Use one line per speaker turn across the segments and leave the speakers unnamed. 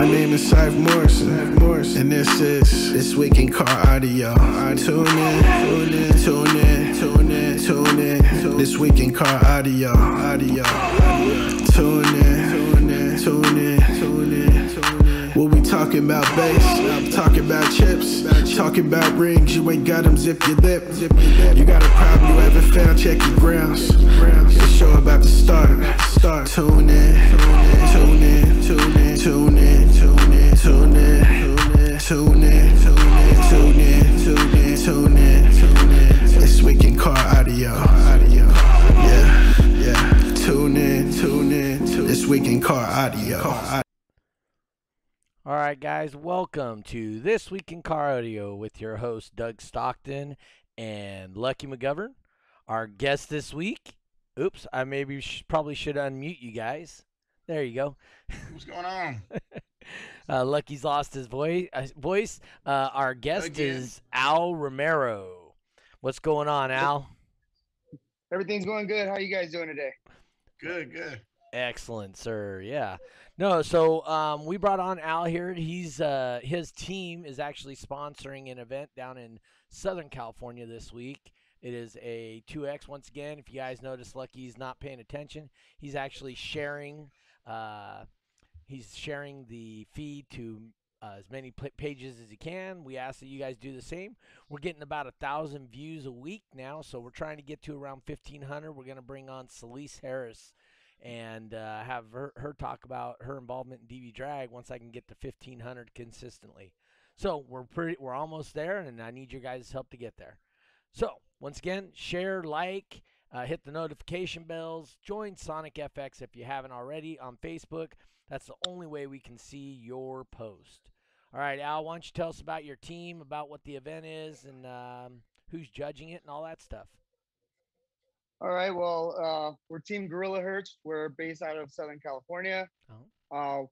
My name is Syfe Morrison, and this is This Week in Car Audio. Tune in, tune in, tune in, tune in, tune in. This Week in Car Audio, audio. Tune in, tune in, tune in, tune in, tune in. We'll be talking about bass, talking about chips, talking about rings. You ain't got them, zip your lip. You got a problem you haven't found, check your grounds. The show about to start. Start. Tune in, tune in, tune in, tune in, tune in, tune in, tune in, tune in, tune in, tune in, tune in, tune in. This week in car audio. Audio. Yeah, yeah. Tune in, tune in, tune This week in car audio.
All right, guys, welcome to This Week in Car Audio with your host, Doug Stockton and Lucky McGovern. Our guest this week, oops, I maybe sh- probably should unmute you guys. There you go.
What's going on?
Uh, Lucky's lost his voice. Uh, voice. Uh, our guest
Again.
is Al Romero. What's going on, Al?
Everything's going good. How you guys doing today?
Good, good.
Excellent, sir. Yeah. No, so um, we brought on Al here. He's uh, his team is actually sponsoring an event down in Southern California this week. It is a 2X once again. If you guys notice, Lucky's not paying attention. He's actually sharing. Uh, he's sharing the feed to uh, as many pages as he can. We ask that you guys do the same. We're getting about a thousand views a week now, so we're trying to get to around 1,500. We're going to bring on Celise Harris and uh, have her, her talk about her involvement in DB drag once I can get to 1500 consistently. So we're pretty we're almost there, and I need your guys' help to get there. So once again, share, like, uh, hit the notification bells, join Sonic FX if you haven't already on Facebook. That's the only way we can see your post. All right, Al, why don't you tell us about your team, about what the event is, and um, who's judging it, and all that stuff.
All right. Well, uh, we're Team Gorilla Hertz. We're based out of Southern California.
Oh.
Uh,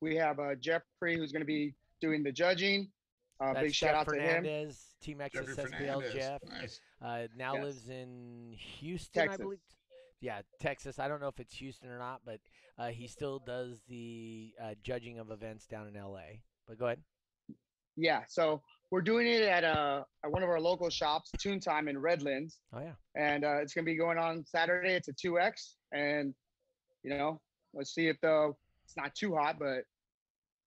we have uh, Jeffrey who's going to be doing the judging. Uh,
That's
big shout
Jeff
out to him.
Fernandez, Team
Jeffrey
XSSPL Jeff.
Nice.
Uh, now
Yes.
lives in Houston, I
Texas.
believe. Yeah, Texas. I don't know if it's Houston or not, but uh, he still does the uh, judging of events down in LA. But go ahead.
Yeah. So we're doing it at, uh, at one of our local shops, Tune Time in Redlands,
Oh yeah.
and uh, it's going to be going on Saturday. It's a 2X, and you know, let's see if the it's not too hot, but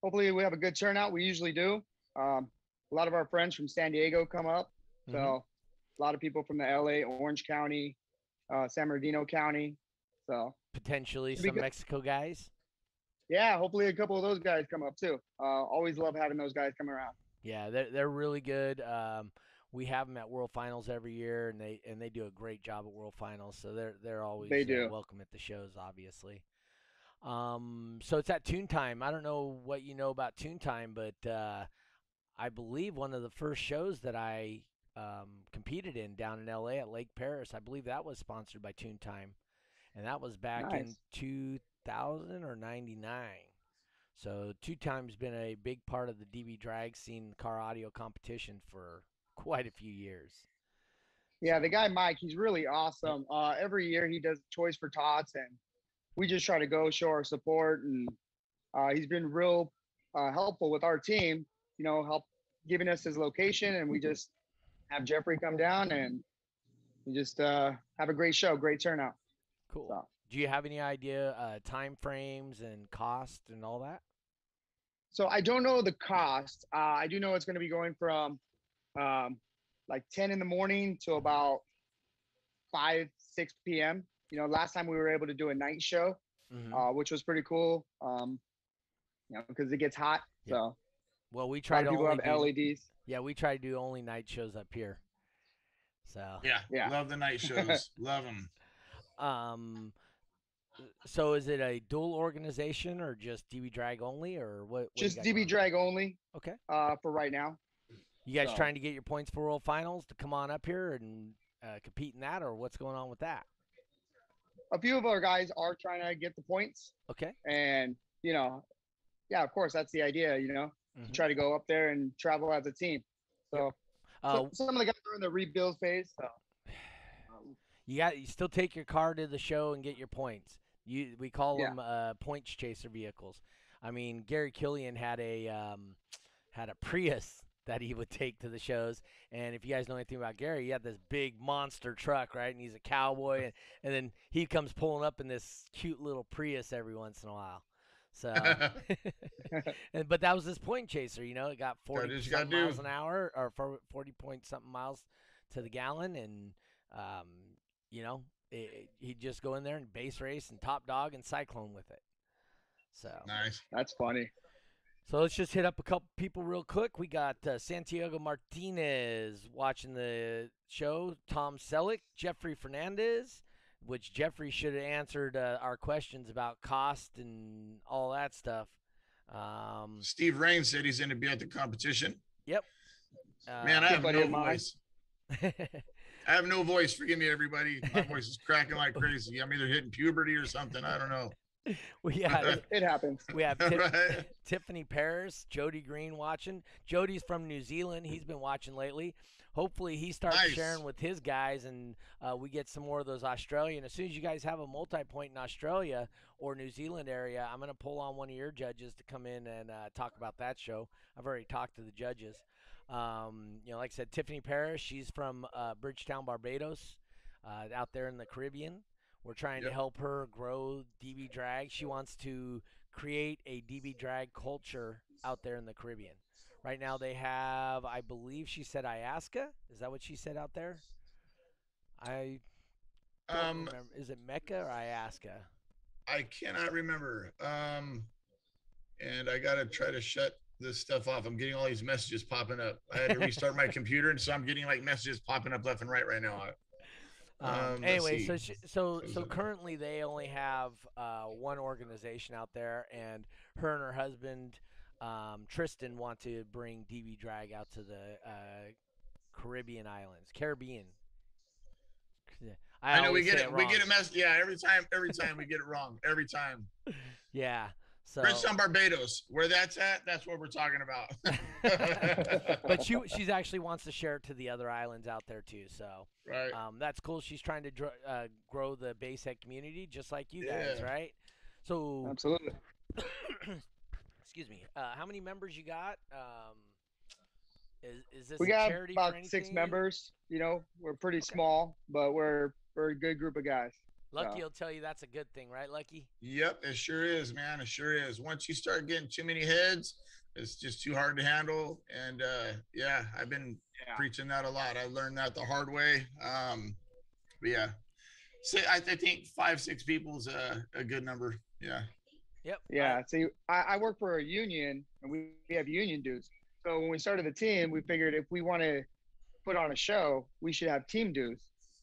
hopefully we have a good turnout. We usually do. Um, a lot of our friends from San Diego come up. So a lot of people from the LA, Orange County, uh, San Bernardino County. So
Potentially some
good.
Mexico guys.
yeah, hopefully a couple of those guys come up too. Uh, always love having those guys come around.
Yeah, they're they're really good. Um, we have them at World Finals every year, and they and they do a great job at World Finals. So they're they're always
They
uh, welcome at the shows, obviously. Um, so it's at Tune Time. I don't know what you know about Tune Time, but uh, I believe one of the first shows that I um, competed in down in LA at Lake Perris, I believe that was sponsored by Tune Time, and that was back in
Nice.
2000 or 99. So Tune Time's been a big part of the DB drag scene, car audio competition for quite a few years.
Yeah, the guy Mike, he's really awesome. Uh, every year he does Toys for Tots, and we just try to go show our support. And uh, he's been real uh, helpful with our team. You know, help giving us his location, and we just have Jeffrey come down and just uh, have a great show, great turnout.
Cool.
So-
Do you have any idea uh, time frames and cost and all that?
So I don't know the cost. Uh, I do know it's going to be going from um, like 10 in the morning to about 5, 6 p.m. You know, last time we were able to do a night show,
Mhm.
uh, which was pretty cool. Um, you know, because it gets hot.
Yeah.
So
well, we try to
people
only
have
do,
LEDs.
Yeah, we try to do only night shows up here. So
Yeah,
Yeah.
Love the night shows. Love them.
um, so is it a dual organization or just DB drag only or what? what
Just DB
going on?
drag only
Okay.
uh, for right now.
You guys
So-
trying to get your points for World Finals to come on up here and uh, compete in that, or what's going on with that?
A few of our guys are trying to get the points,
Okay.
and you know, yeah, of course, that's the idea. You know,
Mhm.
to try to go up there and travel as a team. So,
Uh,
so some of the guys are in the rebuild phase. So. um,
You got you still take your car to the show and get your points. You we call
Yeah.
them uh, points chaser vehicles. I mean, Gary Killian had a um, had a Prius that he would take to the shows. And if you guys know anything about Gary, he had this big monster truck, right? And he's a cowboy, and, and then he comes pulling up in this cute little Prius every once in a while. So, and, but that was his point chaser, you know. It got forty
what you gotta
something miles
do.
an hour or forty point something miles to the gallon, and um, you know, it, he'd just go in there and bass race and top dog and cyclone with it. So,
nice.
That's funny.
so let's just hit up a couple people real quick. We got uh, Santiago Martinez watching the show. Tom Selleck, Jeffrey Fernandez, which Jeffrey should have answered uh, our questions about cost and all that stuff. Um,
Steve Rain said he's going to be at the competition.
uh,
Man, I have no voice. I have no voice. Forgive me, everybody. My voice is cracking like crazy. I'm either hitting puberty or something. I don't know.
we have
It happens.
we have Tip,
Right.
Tiffany Paris, Jody Green watching. Jody's from New Zealand. He's been watching lately. Hopefully, he starts
Nice.
sharing with his guys, and uh, we get some more of those Australian. As soon as you guys have a multi-point in Australia or New Zealand area, I'm going to pull on one of your judges to come in and uh, talk about that show. I've already talked to the judges. Um, you know, like I said, Tiffany Parrish, she's from uh, Bridgetown, Barbados, uh, out there in the Caribbean. We're trying to help her grow DB drag. She wants to create a DB drag culture out there in the Caribbean. Right now, they have, I believe she said IASCA. Is that what she said out there? I
Um,
remember. Is it MECA or IASCA?
I cannot remember. Um, and I got to try to shut this stuff off. I'm getting all these messages popping up. I had to restart my computer, and so I'm getting like messages popping up left and right right now.
Um,
Um,
anyway, so she, so so currently they only have uh, one organization out there, and her and her husband um, Tristan want to bring DB drag out to the uh, Caribbean islands, Caribbean. I,
I, know we get
say
it. We get
wrong.
it messed. Yeah, every time. Every time we get it wrong. Every time.
Yeah. So,
Bridgetown, Barbados. Where that's at, that's what we're talking about.
but she she's actually wants to share it to the other islands out there too. So
right.
um, that's cool. She's trying to dr- uh, grow the bass head community just like you guys,
Yeah.
right? So
Absolutely.
excuse me. Uh, how many members you got? Um, is is this
We
a
got
charity
about
for
six members. You know, we're pretty small, but we're we're a good group of guys.
Lucky
so.
will tell you that's a good thing, right, Lucky?
Yep, it sure is, man. It sure is. Once you start getting too many heads, it's just too hard to handle. And uh, yeah, I've been
Yeah.
preaching that a lot. I learned that the hard way. Um, but yeah, say I, I think five, six people's a, a good number. Yeah.
Yep.
Yeah. See, I, I work for a union, and we, we have union dues. So when we started the team, we figured if we want to put on a show, we should have team dues.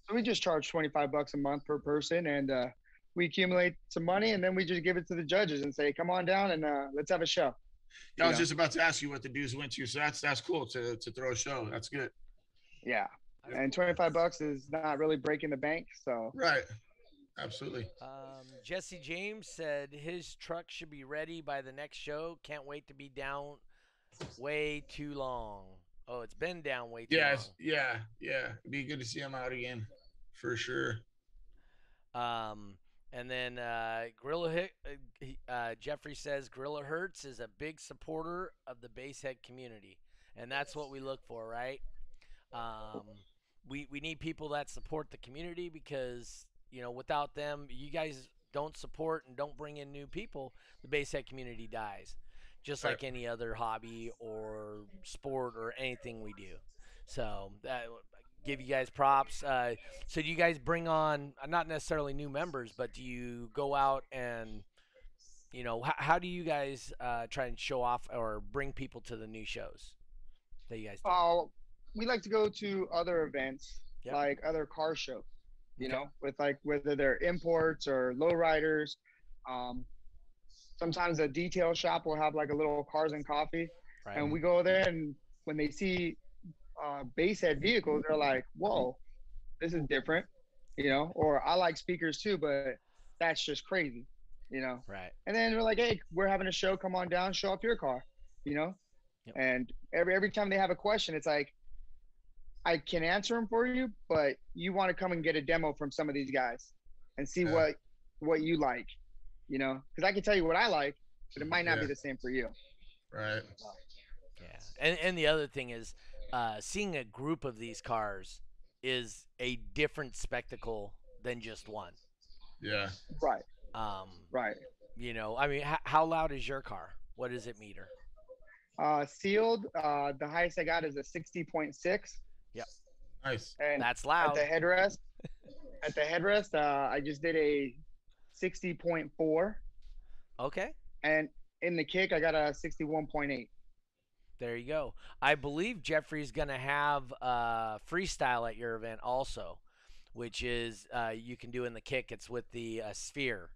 So we just charge twenty five bucks a month per person, and uh, we accumulate some money, and then we just give it to the judges and say, "Come on down and uh, let's have a show."
Yeah, I was
Yeah.
just about to ask you what the dues went to. So that's that's cool to to throw a show. That's good.
Yeah. And twenty five bucks is not really breaking the bank. So
Right. Absolutely.
Um, Jesse James said his truck should be ready by the next show. Can't wait to be down way too long. Oh, it's been down way too
Yeah.
long.
Yeah. Yeah. It'd be good to see him out again, for sure.
Um, and then uh, Gorilla uh, uh, Jeffrey says Gorilla Hertz is a big supporter of the basshead community, and that's what we look for, right? Um, we we need people that support the community because you know without them, you guys don't support and don't bring in new people, the basshead community dies, just
Right.
like any other hobby or sport or anything we do. So that give you guys props. Uh, so do you guys bring on uh, not necessarily new members, but do you go out and you know how, how do you guys uh, try and show off or bring people to the new shows that you guys do?
Oh, we like to go to other events,
Yep.
like other car shows. You know, with like whether they're imports or lowriders. Um, sometimes a detail shop will have like a little cars and coffee,
right.
and we go there, and when they see uh, bass head vehicles, they're like, "Whoa, this is different," you know. Or I like speakers too, but that's just crazy, you know.
right.
And then we're like, hey, we're having a show. Come on down, show off your car, you know.
Yep.
And every every time they have a question, it's like, I can answer them for you, but you want to come and get a demo from some of these guys and see
Yeah.
what what you like, you know. Because I can tell you what I like, but it might not be the same for you.
Right.
Yeah, and and the other thing is, uh, seeing a group of these cars is a different spectacle than just one.
Yeah.
Right,
Um,
right.
you know, I mean, h- how loud is your car? What does it meter?
Uh, sealed. Uh, the highest I got is a 60.6,
Nice.
and
That's loud.
at the headrest, at the headrest, uh, I just did a 60.4,
Okay,
and in the kick, I got a 61.8.
there you go. I believe Jeffrey's gonna have uh, freestyle at your event also, which is uh, you can do in the kick. It's with the uh, sphere.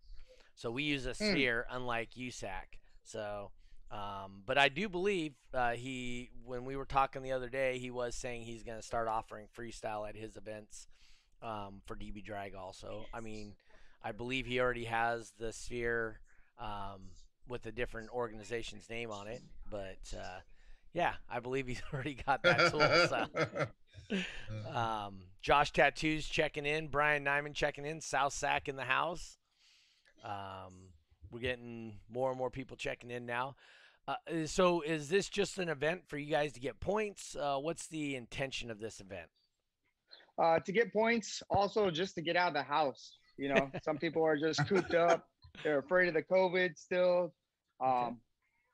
So we use a
Hmm.
sphere, unlike USAC. So, um, but I do believe uh, he, when we were talking the other day, he was saying he's going to start offering freestyle at his events um, for DB Drag. Also, I mean, I believe he already has the sphere um, with a different organization's name on it. But uh, yeah, I believe he's already got that tool. So. Um, Josh Tattoos checking in. Brian Nyman checking in. South Sac in the house. Um, we're getting more and more people checking in now. Uh, uh, so, is this just an event for you guys to get points? Uh, what's the intention of this event?
Uh, to get points, also just to get out of the house. You know, some people are just cooped up. They're afraid of the COVID still. Um,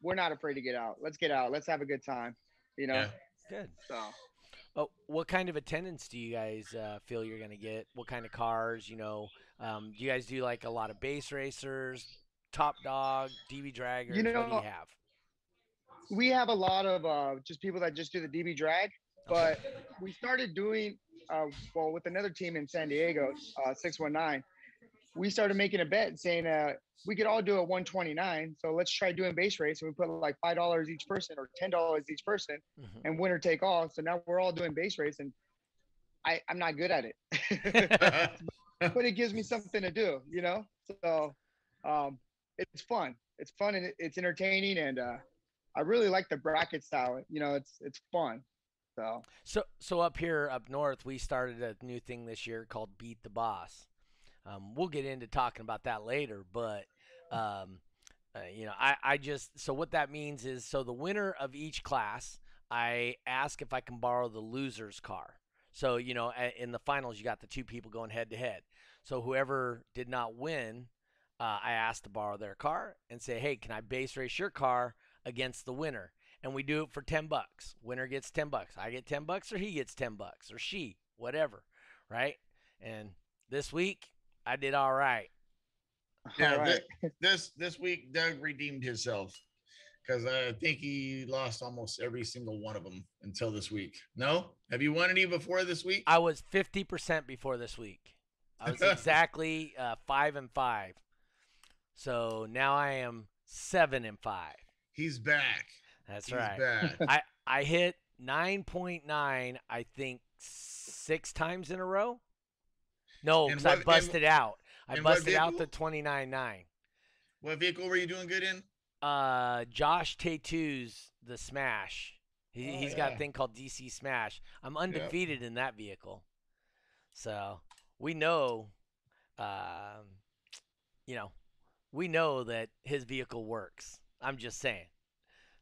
We're not afraid to get out. Let's get out. Let's have a good time. You know,
Yeah.
Good.
so
Oh, what kind of attendance do you guys uh, feel you're gonna get? What kind of cars? You know, um, do you guys do like a lot of bass racers, top dog, DB draggers? You know, what do
know,
you have?
We have a lot of uh, just people that just do the DB drag, but we started doing uh, well with another team in San Diego, uh, 619. We started making a bet saying uh, we could all do a 129. So let's try doing bass race. And we put like five dollars each person or ten dollars each person,
Mhm.
and winner take all. So now we're all doing bass race, and I I'm not good at it, but it gives me something to do, you know. So um, it's fun. It's fun and it's entertaining, and uh, I really like the bracket style. You know, it's it's fun. So
So, so up here, up north, we started a new thing this year called Beat the Boss. Um, we'll get into talking about that later, but um, uh, you know, I, I just so what that means is so the winner of each class, I ask if I can borrow the loser's car. So you know, in the finals, you got the two people going head to head. So whoever did not win, uh, I asked to borrow their car and say, hey, can I bass race your car against the winner? and we do it for 10 bucks. Winner gets 10 bucks. I get 10 bucks or he gets 10 bucks or she, whatever, right? And this week I did all right.
Yeah,
all right.
thi- this this week Doug redeemed himself because I think he lost almost every single one of them until this week. No, have you won any before this week?
I was 50% before this week. I was exactly uh, 5 and 5. So now I am 7 and 5.
He's back.
That's
He's
right.
back.
I I hit 9.9 I think 6 times in a row. No, cuz I
and-
busted out. I busted out the
vehicle?
29.9.
What vehicle were you doing good in?
uh Josh Tattoos the Smash. He,
Oh,
he's got a thing called DC Smash. I'm undefeated in that vehicle. So we know, um, you know, we know that his vehicle works. I'm just saying.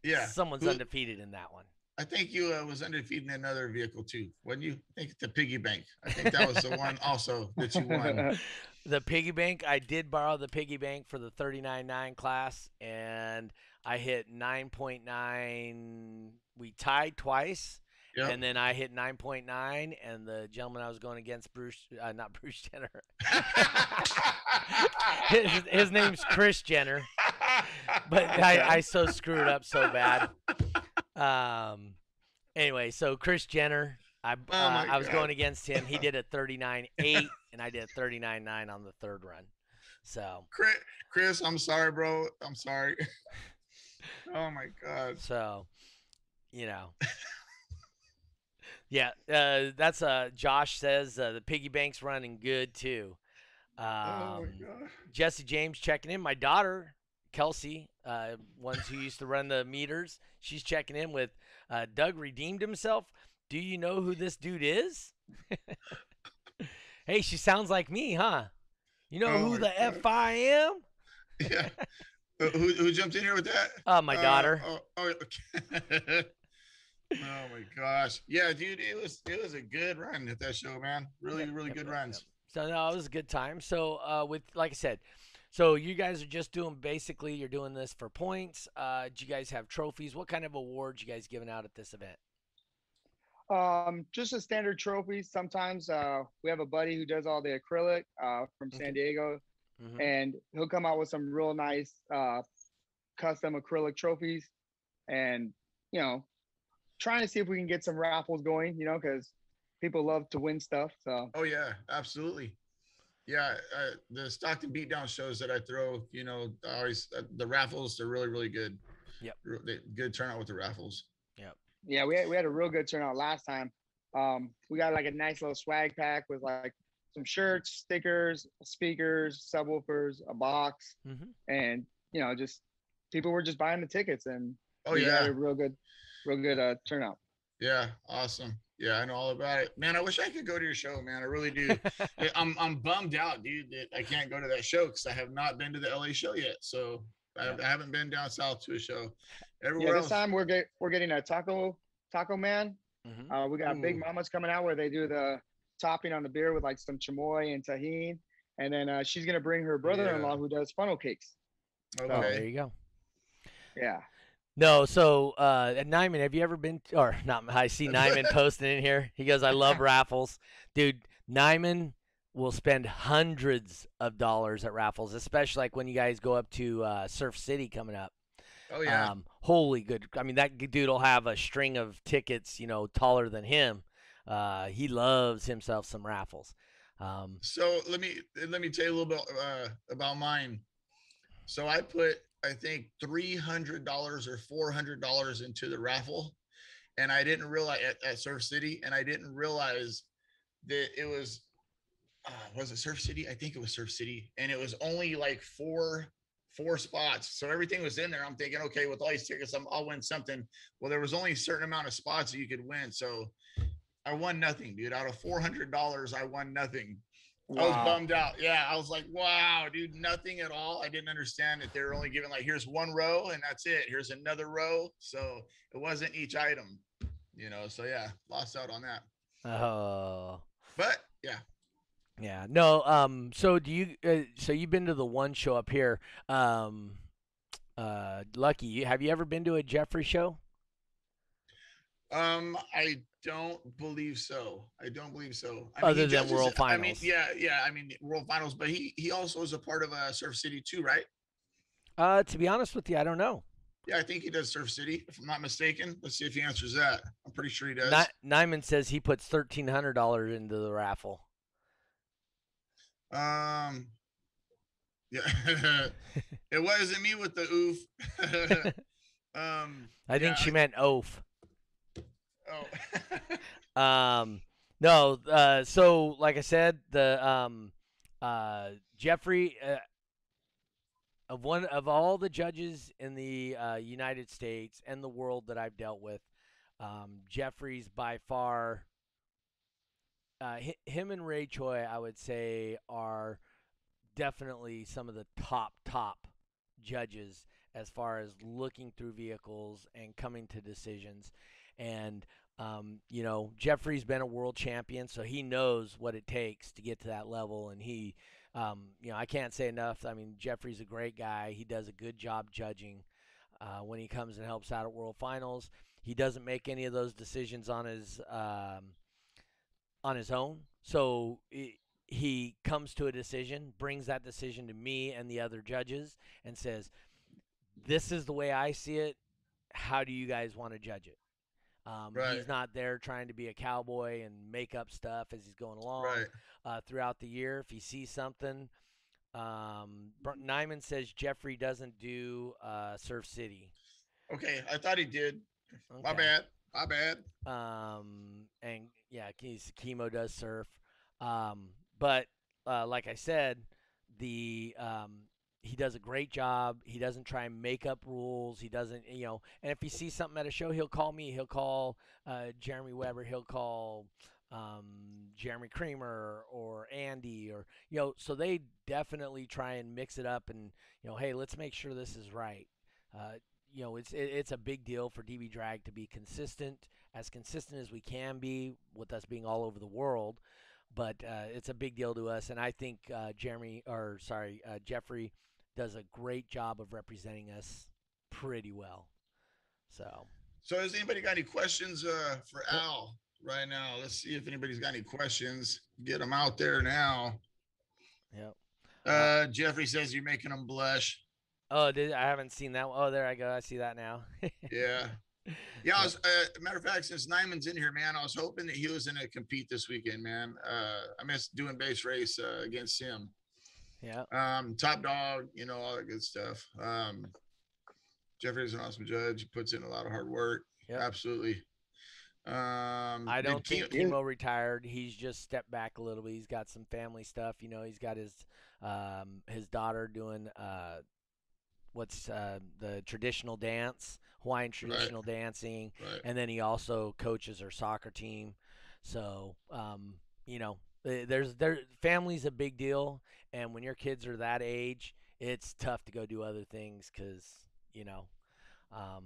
Yeah,
Someone's
Who-
undefeated in that one.
I think you uh, was undefeated in another vehicle too. When you I think the piggy bank. I think that was the one also that you won.
The piggy bank, I did borrow the piggy bank for the 39.9 class, and I hit 9.9. We tied twice.
Yep.
And then I hit 9.9, and the gentleman I was going against, Bruce, uh, not Bruce Jenner, his, his name's Chris Jenner, but I, I so screwed up so bad. Um, anyway, so Chris Jenner, I, uh,
Oh my
I was
God.
going against him. He did a 39-8, and I did a 39-9 on the third run. So,
Chris, Chris, I'm sorry, bro. I'm sorry. oh my god.
so, you know. Yeah, uh, that's uh, Josh says uh, the piggy bank's running good too. Um,
oh my god.
Jesse James checking in. My daughter, Kelsey, uh, ones who used to run the meters, she's checking in with uh, Doug redeemed himself. Do you know who this dude is? hey, she sounds like me, huh? You know
Oh
who the
God.
F I am?
Yeah. Who, who jumped in here with that?
Uh, my
Uh,
daughter.
oh, oh, okay. oh my gosh. Yeah, dude, it was it was a good run at that show, man. Really,
Yep,
really
yep,
good
yep,
runs.
So no, it was a good time. So uh, with like I said, so you guys are just doing basically you're doing this for points. Uh, do you guys have trophies? What kind of awards you guys giving out at this event?
Um, just a standard trophy. Sometimes uh, we have a buddy who does all the acrylic uh, from
Okay.
San Diego,
Mhm.
and he'll come out with some real nice uh, custom acrylic trophies, and you know, trying to see if we can get some raffles going. You know, because people love to win stuff. So
Oh yeah, absolutely. Yeah, uh, the Stockton beatdown shows that I throw, you know, always uh, the raffles they're really really good.
Yep.
Re- Good turnout with the raffles.
yeah, Yeah, we had, we had a real good turnout last time. Um, we got like a nice little swag pack with like some shirts, stickers, speakers, subwoofers, a box,
Mhm.
and you know, just people were just buying the tickets, and
Oh
we had
yeah,
a real good, real good uh, turnout.
yeah, awesome. Yeah, I know all about it, man. I wish I could go to your show, man. I really do. I- I'm I'm bummed out, dude, that I can't go to that show because I have not been to the LA show yet. So I, I haven't been down south to a show.
Yeah, this
else,
time we're get we're getting a taco taco man.
Mhm.
Uh, we got Big
Ooh.
Mama's coming out where they do the topping on the beer with like some chamoy and Tajín, and then uh, she's gonna bring her brother-in-law
Yeah.
who does funnel cakes.
Oh, there you go.
Yeah.
No, so uh, at Nyman, have you ever been? Or not? I see Nyman posting in here. He goes, "I love raffles, dude." Nyman will spend hundreds of dollars at raffles, especially like when you guys go up to uh, Surf City coming up.
Oh yeah.
Um, holy good! I mean, that dude will have a string of tickets, you know, taller than him. Uh, he loves himself some raffles. Um,
So let me let me tell you a little bit uh, about mine. So I put I think three hundred dollars or four hundred dollars into the raffle, and I didn't realize at, at Surf City, and I didn't realize that it was uh, was it Surf City? I think it was Surf City, and it was only like four four spots. So everything was in there. I'm thinking, okay, with all these tickets, I'm, I'll win something. Well, there was only a certain amount of spots that you could win, so I won nothing, dude. Out of four hundred dollars, I won nothing. I was bummed out. Yeah, I was like, wow, dude, nothing at all. I didn't understand that they were only giving like, here's one row and that's it. Here's another row. So it wasn't each item, you know. So yeah, lost out on that.
oh,
But yeah,
yeah. No. Um. So do you? Uh, so you've been to the one show up here. Um. Uh. Lucky. you- Have you ever been to a Jeffrey show?
um, I don't believe so. I don't believe so. I
Other
he
than
judges
World
it- I mean,
Finals.
yeah, yeah. I mean, World Finals, but he he also is a part of uh, Surf City too, right?
Uh. To be honest with you, I don't know.
Yeah, I think he does Surf City, if I'm not mistaken. Let's see if he answers that. I'm pretty sure he does.
Ni- Nyman says he puts thirteen hundred dollars into the raffle.
Um, yeah, it wasn't me with the oof. um,
I think
Yeah,
she
I-
meant oaf.
Oh,
Um, no. Uh, so like I said, the um, uh, Jeffrey uh, of one of all the judges in the uh, United States and the world that I've dealt with, um, Jeffrey's by far. Uh, him and Ray Choi, I would say, are definitely some of the top top judges as far as looking through vehicles and coming to decisions. And um, you know, Jeffrey's been a world champion, so he knows what it takes to get to that level. And he, um, you know, I can't say enough. I mean, Jeffrey's a great guy. He does a good job judging uh, when he comes and helps out at World Finals. He doesn't make any of those decisions on his um, on his own. So i he comes to a decision, brings that decision to me and the other judges, and says, "This is the way I see it. How do you guys want to judge it?" Um,
Right.
He's not there trying to be a cowboy and make up stuff as he's going along
right.
uh, throughout the year. If he sees something, um, Nyman says Jeffrey doesn't do uh, Surf City.
Okay, I thought he did. My bad. My bad.
Um, and yeah, he's chemo does surf. Um, but uh, like I said, the um, he does a great job. He doesn't try and make up rules. He doesn't, you know. And if he sees something at a show, he'll call me. He'll call uh, Jeremy Weber. He'll call um, Jeremy Creamer or Andy or you know, so they definitely try and mix it up and you know, hey, let's make sure this is right. Uh, you know, it's it, it's a big deal for DB Drag to be consistent, as consistent as we can be, with us being all over the world. But uh, it's a big deal to us, and I think uh, Jeremy or sorry, uh, Jeffrey does a great job of representing us pretty well. So,
So has anybody got any questions uh, for Al right now? Let's see if anybody's got any questions. Get them out there now.
Yep.
Uh, Jeffrey says you're making them blush.
oh, did I haven't seen that. One. Oh, there I go. I see that now.
Yeah. Yeah, I was, uh, matter of fact, since Nyman's in here, man, I was hoping that he was going to compete this weekend, man. Uh, I miss doing bass race uh, against him.
Yeah.
Um, top dog, you know, all that good stuff. Um, Jeffrey's an awesome judge. He puts in a lot of hard work.
Yep.
Absolutely. Um,
I don't think
Ke-
Chemo retired. He's just stepped back a little bit. He's got some family stuff. You know, he's got his um, his daughter doing uh, what's uh, the traditional dance, Hawaiian traditional dancing,
right.
and then he also coaches our soccer team. So, um, you know, there's there family's a big deal, and when your kids are that age, it's tough to go do other things because you know, um,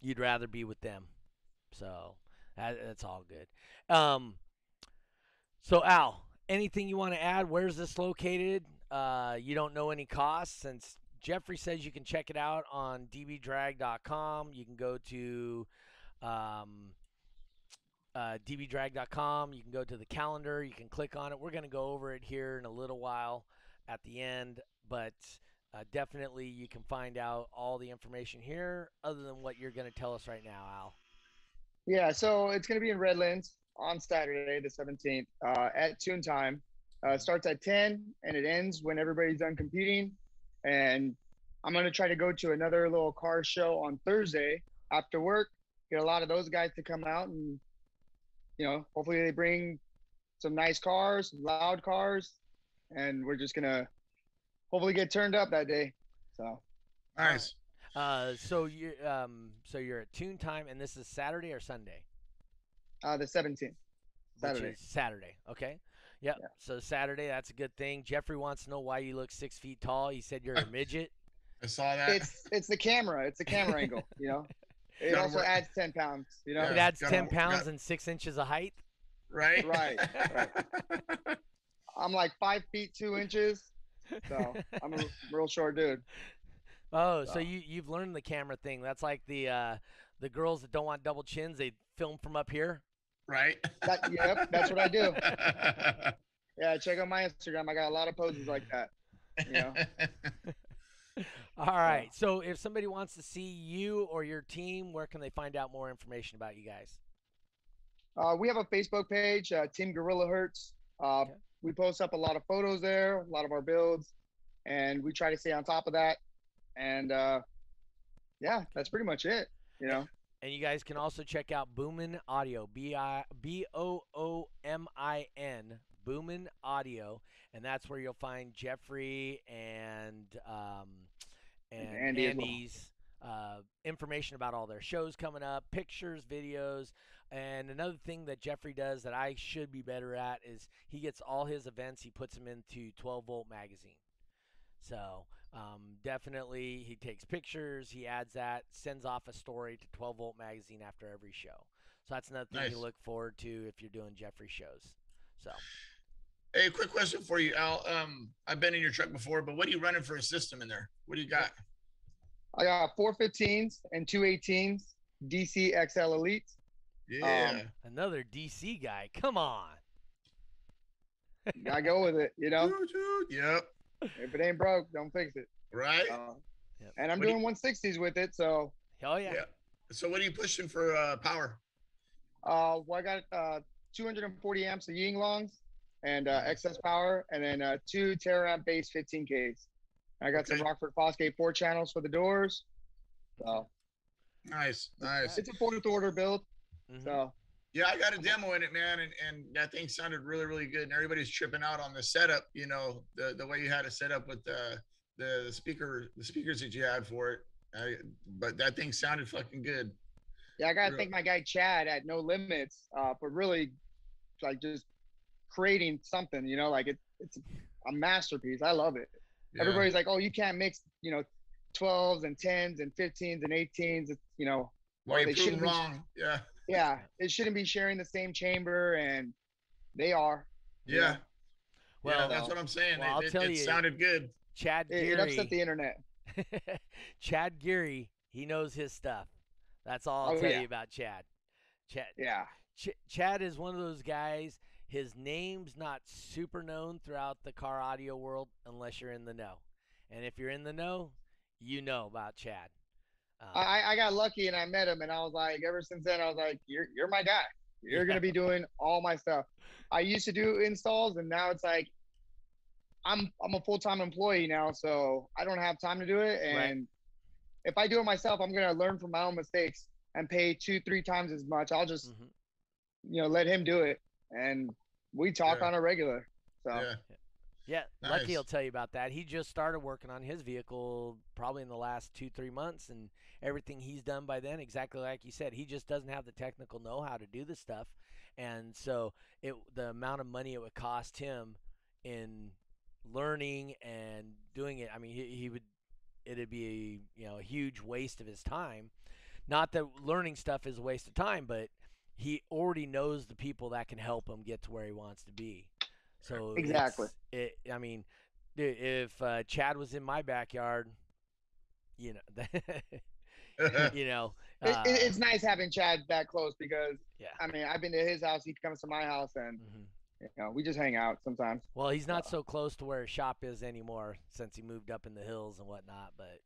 you'd rather be with them. So that, that's all good. Um, so Al, anything you want to add? Where's this located? Uh, you don't know any costs since Jeffrey says you can check it out on dbdrag.com. You can go to um, uh, dbdrag.com. You can go to the calendar. You can click on it. We're going to go over it here in a little while at the end, but uh, definitely you can find out all the information here other than what you're going to tell us right now, Al.
Yeah, so it's going to be in Redlands on Saturday, the 17th, uh, at tune time. Uh, starts at 10 and it ends when everybody's done competing. And I'm going to try to go to another little car show on Thursday after work, get a lot of those guys to come out and, you know, hopefully they bring some nice cars, loud cars, and we're just going to hopefully get turned up that day. So,
Nice.
Uh, so you um, so you're at Tune Time, and this is Saturday or Sunday?
uh, the 17th.
Which
Saturday.
is Saturday. Okay. Yep.
Yeah.
So Saturday, that's a good thing. Jeffrey wants to know why you look six feet tall. He said you're a midget.
I saw that.
It's it's the camera. It's the camera angle. You know, it
Gotta
also
work-
adds ten pounds. You know,
Yeah.
it adds
gotta-
ten pounds
got-
and six inches of height.
right.
Right, I'm like five feet two inches, so I'm a real short dude.
Oh, so
So-
you you've learned the camera thing. That's like the uh, the girls that don't want double chins. They film from up here.
right.
That, yep, that's what I do. Yeah, check out my Instagram. I got a lot of poses like that. You know,
All right. So if somebody wants to see you or your team, where can they find out more information about you guys?
uh, we have a Facebook page, uh, Team Gorilla Hertz. Uh,
Okay.
We post up a lot of photos there, a lot of our builds, and we try to stay on top of that. And uh, yeah, that's pretty much it. You know.
And you guys can also check out Boomin Audio, B I B O O M I N, Boomin Audio, and that's where you'll find Jeffrey and um, and
And Andy as well.
Andy's uh, information about all their shows coming up, pictures, videos, and another thing that Jeffrey does that I should be better at is he gets all his events, he puts them into 12 Volt magazine. So um, definitely, he takes pictures, he adds that, sends off a story to 12 Volt Magazine after every show. So that's another thing
Nice.
to look forward to if you're doing Jeffrey shows. So
Hey, quick question for you, Al. Um, I've been in your truck before, but what are you running for a system in there? What do you got?
I got four 15s and two 18s, DC XL Elite.
Yeah.
another DC guy, come on.
I go with it, you know.
Toot, toot. Yep.
If it ain't broke, don't fix it.
Right.
Uh,
Yep.
And I'm
What do
doing 160s with it, so
Oh yeah.
yeah. So what are you pushing for uh, power?
uh, well, I got uh 240 amps of Yinlongs and uh, XS Power, and then uh, two Teraamp base 15Ks. I got some Rockford Fosgate four channels for the doors. So
Nice, nice.
it's a fourth order build.
Mhm.
So
Yeah, I got a demo in it, man, and, and that thing sounded really, really good. And everybody's tripping out on the setup, you know, the the way you had it set up with the the, the speaker, the speakers that you had for it. I, but that thing sounded fucking good.
yeah, I gotta
Real-
thank my guy Chad at No Limits uh, for really like just creating something. You know, like it, it's a masterpiece. I love it.
Yeah.
Everybody's like, oh, you can't mix, you know, 12s and 10s and 15s and 18s. It's, you know,
Why
they
you prove
shouldn't be-
wrong? Yeah.
yeah, it shouldn't be sharing the same chamber, and they are. you
Yeah.
know?
Well,
yeah, that's what I'm saying.
well, I'll
it, it,
tell
it
you-
sounded good.
Chad
It,
Geary.
it upset the internet.
Chad Geary, he knows his stuff. That's all I'll
Oh,
tell
yeah.
you about Chad. Chad
Yeah.
Ch- Chad is one of those guys. His name's not super known throughout the car audio world unless you're in the know. And if you're in the know, you know about Chad. Um,
I, I got lucky and I met him, and I was like, ever since then, I was like, you're you're my guy. You're gonna be doing all my stuff. I used to do installs, and now it's like, I'm I'm a full time employee now, so I don't have time to do it.
Right.
And if I do it myself, I'm gonna learn from my own mistakes and pay two three times as much. I'll just
mhm.
you know let him do it, and we talk
Yeah.
on a regular. So
Yeah.
Yeah, Lucky
Nice.
will tell you about that. He just started working on his vehicle probably in the last two, three months, and everything he's done by then, exactly like you said, he just doesn't have the technical know-how to do the stuff, and so it the amount of money it would cost him in learning and doing it. I mean, he, he would it'd be a you know a huge waste of his time. Not that learning stuff is a waste of time, but he already knows the people that can help him get to where he wants to be. So
Exactly.
It, I mean, i- if uh, Chad was in my backyard, you know, you know, uh,
it, it's nice having Chad that close because
yeah.
I mean I've been to his house, he comes to my house, and
mhm.
you know we just hang out sometimes.
Well, he's not so close to where his shop is anymore since he moved up in the hills and whatnot. But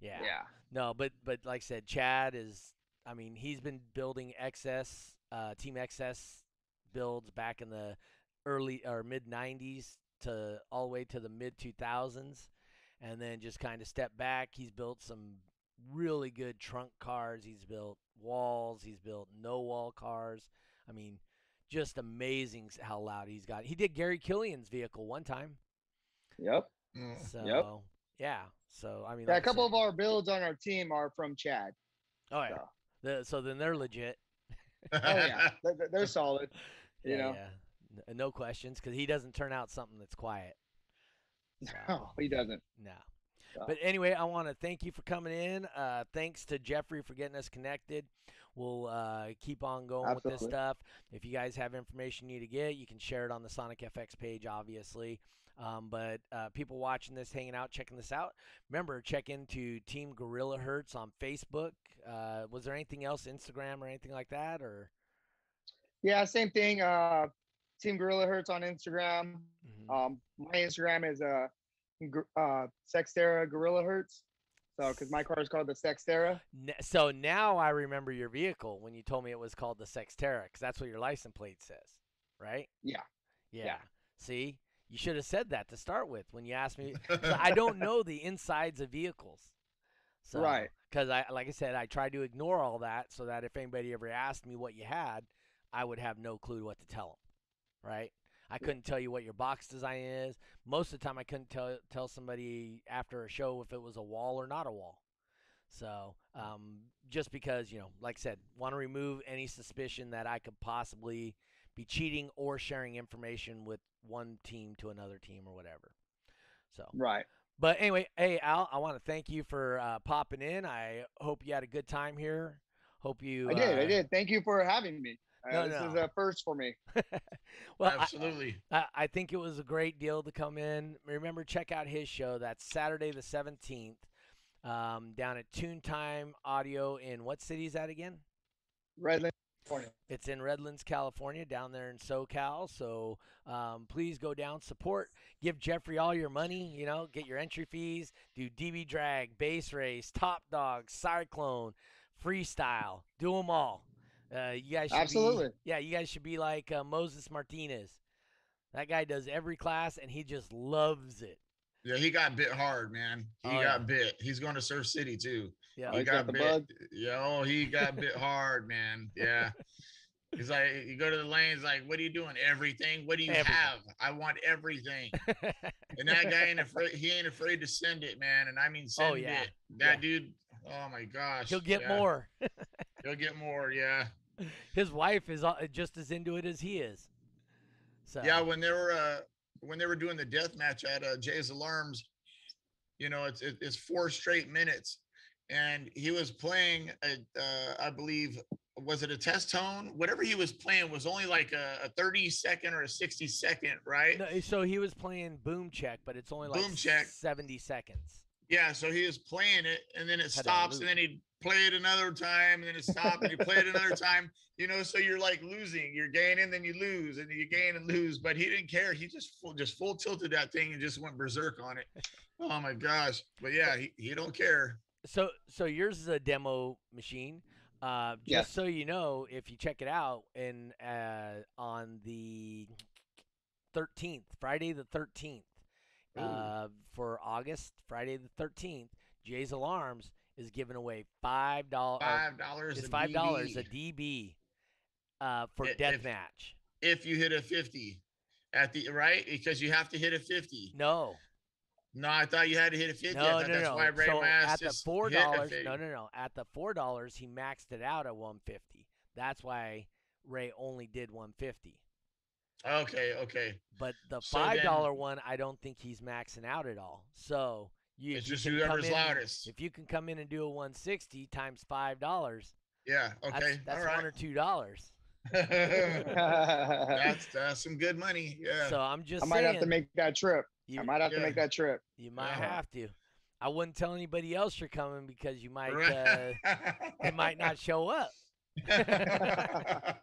yeah,
yeah.
no, but but like I said, Chad is. I mean, he's been building XS, uh, Team XS builds back in the early or mid '90s to all the way to the mid 2000s, and then just kind of stepped back. He's built some really good trunk cars. He's built walls. He's built no wall cars. I mean, just amazing how loud he's got. He did Gary Killian's vehicle one time.
Yep.
Mm.
So yeah. So I mean,
Yeah, a
like I
couple
said-
of our builds on our team are from Chad.
Oh yeah.
so.
The, so then they're legit.
Oh yeah, they're, they're- solid. You
yeah,
know,
yeah. No questions because he doesn't turn out something that's quiet. So,
no, he doesn't.
no.
So.
But anyway, I want to thank you for coming in. Uh, thanks to Jeffrey for getting us connected. We'll uh, keep on going with this
Absolutely.
stuff. If you guys have information you need to get, you can share it on the Sonic FX page, obviously. Um, but uh, people watching this, hanging out, checking this out, remember check into Team Gorilla Hertz on Facebook. Uh, was there anything else, Instagram or anything like that, or?
Yeah, same thing. Uh, Team Gorilla Hertz on Instagram.
Mhm.
Um, my Instagram is uh, uh, Sextera Gorilla Hertz. So, because my car is called the Sextera.
So now I remember your vehicle when you told me it was called the Sextera, because that's what your license plate says, right?
Yeah.
Yeah.
Yeah.
See, you should have said that to start with when you asked me. I don't know the insides of vehicles. So,
Right.
Because I, like I said, I tried to ignore all that so that if anybody ever asked me what you had, I would have no clue what to tell them. Right. I couldn't tell you what your box design is. Most of the time, I couldn't tell tell somebody after a show if it was a wall or not a wall. So, um, just because you know, like I said, want to remove any suspicion that I could possibly be cheating or sharing information with one team to another team or whatever. So,
Right.
but anyway, hey Al, I want to thank you for uh, popping in. I hope you had a good time here. Hope you.
I did.
uh,
I did. Thank you for having me. Uh,
No,
this is a first for me.
well,
Absolutely.
I, I think it was a great deal to come in. Remember, check out his show. That's Saturday the 17th um, down at Tune Time Audio in what city is that again?
Redland, California.
It's in Redlands, California, down there in SoCal. So um, please go down, support, give Jeffrey all your money. You know, get your entry fees, do DB drag, bass race, top dog, cyclone, freestyle, do them all. Uh, you guys should be-
Absolutely.
yeah, you guys should be like uh, Moses Martinez. That guy does every class and he just loves it.
Yeah, he got bit hard, man. He
Oh,
got
yeah.
bit. He's going to Surf City too.
Yeah.
Oh,
he
he's got
got
the
bit.
bug?
Yeah, oh, he got bit hard, man. Yeah. He's like, you go to the lanes, like, what are you doing? Everything. What do you
Everything.
have? I want everything. And that guy ain't afraid. He ain't afraid to send it, man. And I mean, send
Oh, yeah.
it. That dude. Oh my gosh.
He'll get
yeah,
more.
He'll get more. Yeah.
His wife is uh, just as into it as he is. So
Yeah, when they were uh, when they were doing the death match at uh, Jay's Alarms, you know, it's it's four straight minutes, and he was playing, a, uh, I believe, was it a test tone? Whatever he was playing was only like a, a thirty second or a sixty second, right?
No, so he was playing Boom Check, but it's only like
Boom Check.
70 seconds.
Yeah, so he was playing it, and then it
Had
stops, and then he'd play it another time, and then it stopped, and he played it another time. You know, so you're like losing, you're gaining, then you lose, and you gain and lose. But he didn't care. He just full, just full tilted that thing and just went berserk on it. Oh my gosh! But yeah, he, he don't care.
So so yours is a demo machine. Uh, just
Yes.
so you know, if you check it out and uh, on the 13th, Friday the 13th, uh, for August, Friday the 13th, Jay's Alarms is giving away five dollars.
Five dollars.
It's five dollars a DB uh, for
if-
deathmatch.
if you hit a fifty at the right because you have to hit a fifty.
No,
No, I thought you had to hit a fifty.
No, no,
that's
no.
why I raised
So at the four dollars, no, no, no. At the four dollars, he maxed it out at one fifty. That's why Ray only did one fifty.
Okay, okay.
But the five
dollar
dollar one, I don't think he's maxing out at all. So you,
It's
if you
just whoever's
in-
loudest.
If you can come in and do a one sixty times five dollars,
Yeah.
that's,
Okay.
that's
All
one
right.
or two dollars.
that's that's some good money. Yeah.
So I'm just
I might
saying,
have to make that trip.
you,
I might have to make that trip.
you might
Uh-huh.
have to. I wouldn't tell anybody else you're coming because you might
Right.
uh, they might not show up.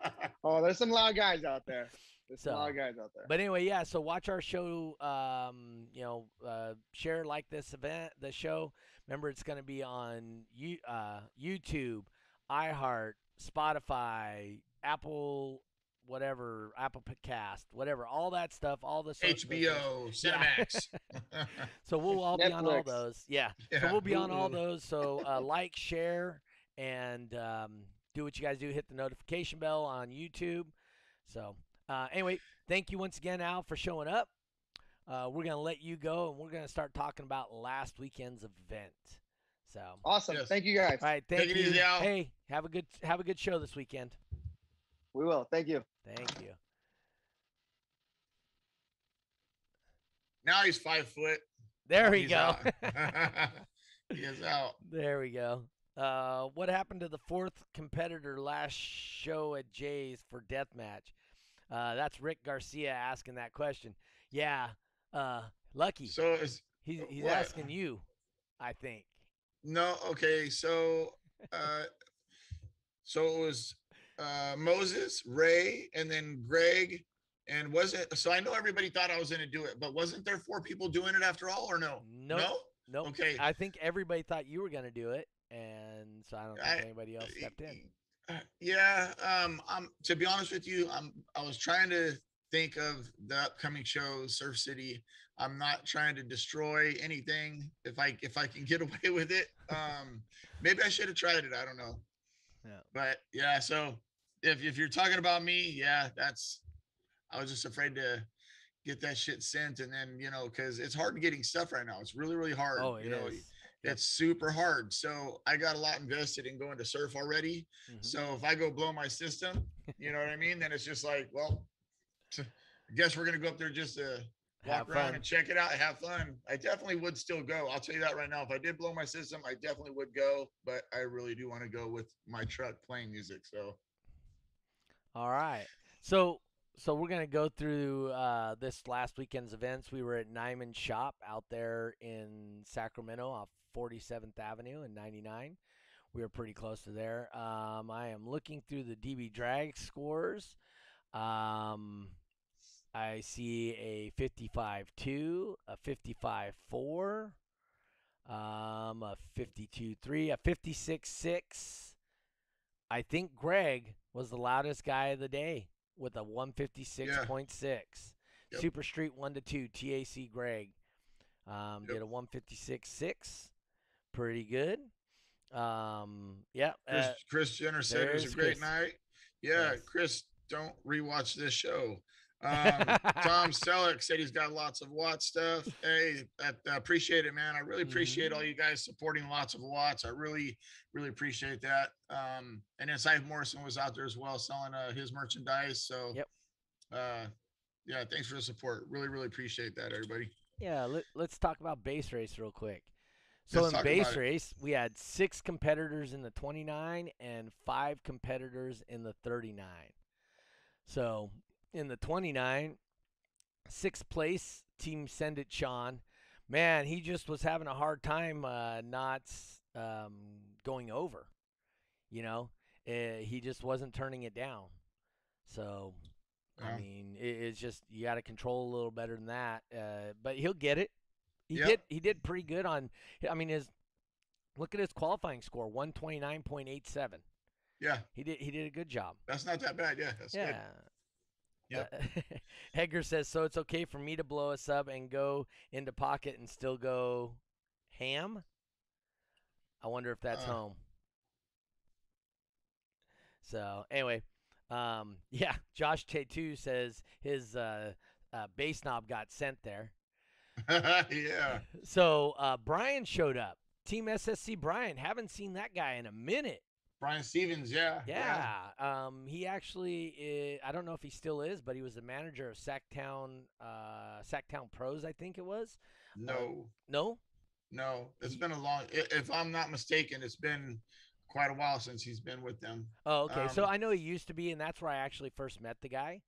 Oh, there's some loud guys out there. There's some
So,
loud guys out there.
But anyway, yeah. So watch our show. Um, you know, uh, share like this event, the show. Remember, it's going to be on you, uh, YouTube, iHeart, Spotify, Apple, whatever, Apple Podcast, whatever, all that stuff, all the so- the social-
HBO, Cinemax.
So we'll all be on all those. Yeah.
Yeah.
So we'll be on all those. So uh, like, share, and um, do what you guys do. Hit the notification bell on YouTube. So uh, anyway, thank you once again, Al, for showing up. Uh, we're gonna let you go, and we're gonna start talking about last weekend's event. So,
awesome.
Yes.
Thank you guys.
right, thank
it
you.
easy, Al.
Hey, have a good have a good show this weekend.
We will. Thank you.
Thank you.
Now he's five foot.
There we
He's
go.
out. he is out.
There we go. Uh, what happened to the fourth competitor last show at Jay's for deathmatch? Uh, that's Rick Garcia asking that question. Yeah, uh, Lucky.
So is
he's he's
what?
asking you, I think.
no okay. So uh, so it was uh, Moses, Ray, and then Greg. And was it so? I know everybody thought I was going to do it, but wasn't there four people doing it after all, or no?
Nope.
No.
Nope.
Okay.
I think everybody thought you were gonna do it, and so I don't think
I-
anybody else stepped in.
Uh, Yeah, um, I'm to be honest with you, I'm I was trying to think of the upcoming show, Surf City. I'm not trying to destroy anything if I if I can get away with it. Um, maybe I should have tried it. I don't know.
Yeah.
But yeah, so if if you're talking about me, yeah, that's I was just afraid to get that shit sent and then you know because it's hard getting stuff right now. It's really really hard.
Oh,
you know,
is.
It's super hard. So I got a lot invested in going to surf already.
Mhm.
So if I go blow my system, you know what I mean? Then it's just like, well, I guess we're gonna go up there just to walk
Have
around
fun.
and check it out, have fun. I definitely would still go. I'll tell you that right now. If I did blow my system, I definitely would go. But I really do want to go with my truck playing music. So
All right. So so we're gonna go through uh, this last weekend's events. We were at Nyman Shop out there in Sacramento off 47th Avenue and 99. We were pretty close to there. Um, I am looking through the DB drag scores. Um, I see a 55-2, a 55-4, um, a 52-3, a 56-6. I think Greg was the loudest guy of the day with a 156.6.
Yep.
Super Street 1 to 2, TAC Greg. Um,
Yep.
Did a 156.6. Pretty good. Um, yeah.
Chris,
uh,
Chris Jenner said it was a great
Chris.
night. Yeah,
Yes.
Chris, don't rewatch this show. Um, Tom Selleck said he's got lots of Watts stuff. Hey, I, I appreciate it, man. I really appreciate all you guys supporting lots of Watts. I really, really appreciate that. Um, and then Scythe Morrison was out there as well selling uh, his merchandise. So,
Yep.
uh, yeah, thanks for the support. Really, really appreciate that, everybody.
Yeah, let, let's talk about bass race real quick. So
Let's
in
bass
race, we had six competitors in the 29 and five competitors in the 39. So in the 29, sixth place, Team Send It Sean. Man, he just was having a hard time uh, not um, going over. You know, Eh, he just wasn't turning it down. So, I mean, it, it's just you got to control a little better than that. Uh, but he'll get it. He
Yeah.
did. He did pretty good on. I mean, his look at his qualifying score, one twenty nine point eight seven.
Yeah,
He did. He did a good job.
that's not that bad. Yeah, that's
yeah.
good. Yep.
Uh, Edgar says, so it's okay for me to blow a sub and go into pocket and still go ham? I wonder if that's
Uh.
home. So anyway, um, yeah, Josh Tattoo says his uh, uh, bass knob got sent there.
yeah.
So uh, Brian showed up. Team SSC Brian. Haven't seen that guy in a minute.
Brian Stevens. Yeah.
Yeah. Um, he actually, i I don't know if he still is, but he was the manager of Sacktown, uh, Sacktown Pros, I think it was.
No.
No?
No, it's
He-
been a long. If I'm not mistaken, it's been quite a while since he's been with them.
Oh, okay. so
Um,
I know he used to be, and that's where I actually first met the guy.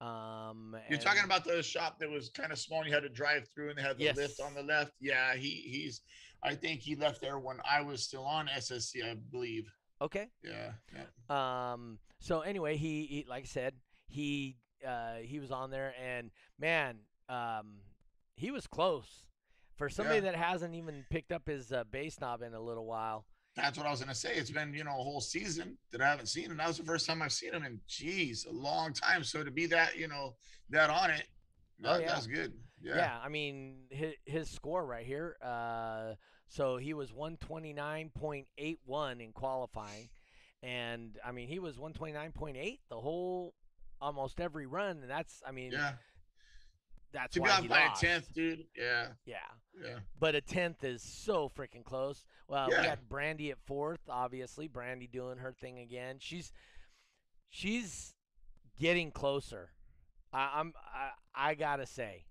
Um,
You're talking about the shop that was kind of small. and You had to drive through, and they had the lift on the left. Yeah, he he's. I think he left there when I was still on SSC, I believe.
Okay.
Yeah, yeah.
Um. So anyway, he, he like I said, he uh he was on there, and man, um, he was close for somebody
Yeah.
that hasn't even picked up his uh, bass knob in a little while.
That's what I was gonna say. It's been you know a whole season that I haven't seen him. That was the first time I've seen him in geez, a long time. So to be that you know that on it,
Oh, yeah.
that's good.
Yeah.
Yeah.
I mean his, his score right here. Uh, so he was 129.81 in qualifying, and I mean he was 129.8 the whole almost every run, and that's I mean
Yeah.
that's
To be
why
off
he
by
lost.
a tenth, dude. Yeah.
Yeah.
Yeah.
but a tenth is so freaking close. Well, we
Yeah.
got Brandy at fourth, obviously. Brandy doing her thing again. She's she's getting closer. I, I'm I, I gotta say,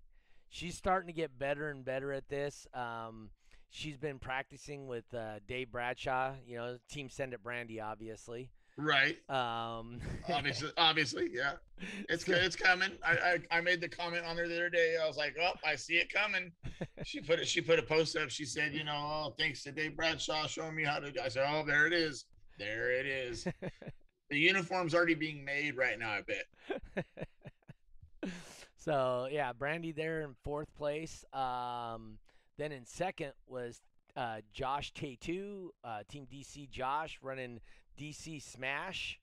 she's starting to get better and better at this. Um, she's been practicing with uh, Dave Bradshaw. You know, Team Send It Brandy, obviously.
Right.
Um,
Obviously, obviously, yeah. It's. It's coming. I, I I made the comment on there the other day. I was like, "Oh, I see it coming." She put it. She put a post up. She said, "You know, oh, thanks to Dave Bradshaw showing me how to." I said, "Oh, there it is. There it is." the uniform's already being made right now. I bet.
so yeah, Brandy there in fourth place. Um, then in second was uh, Josh Tattoo, uh, Team DC Josh running DC Smash.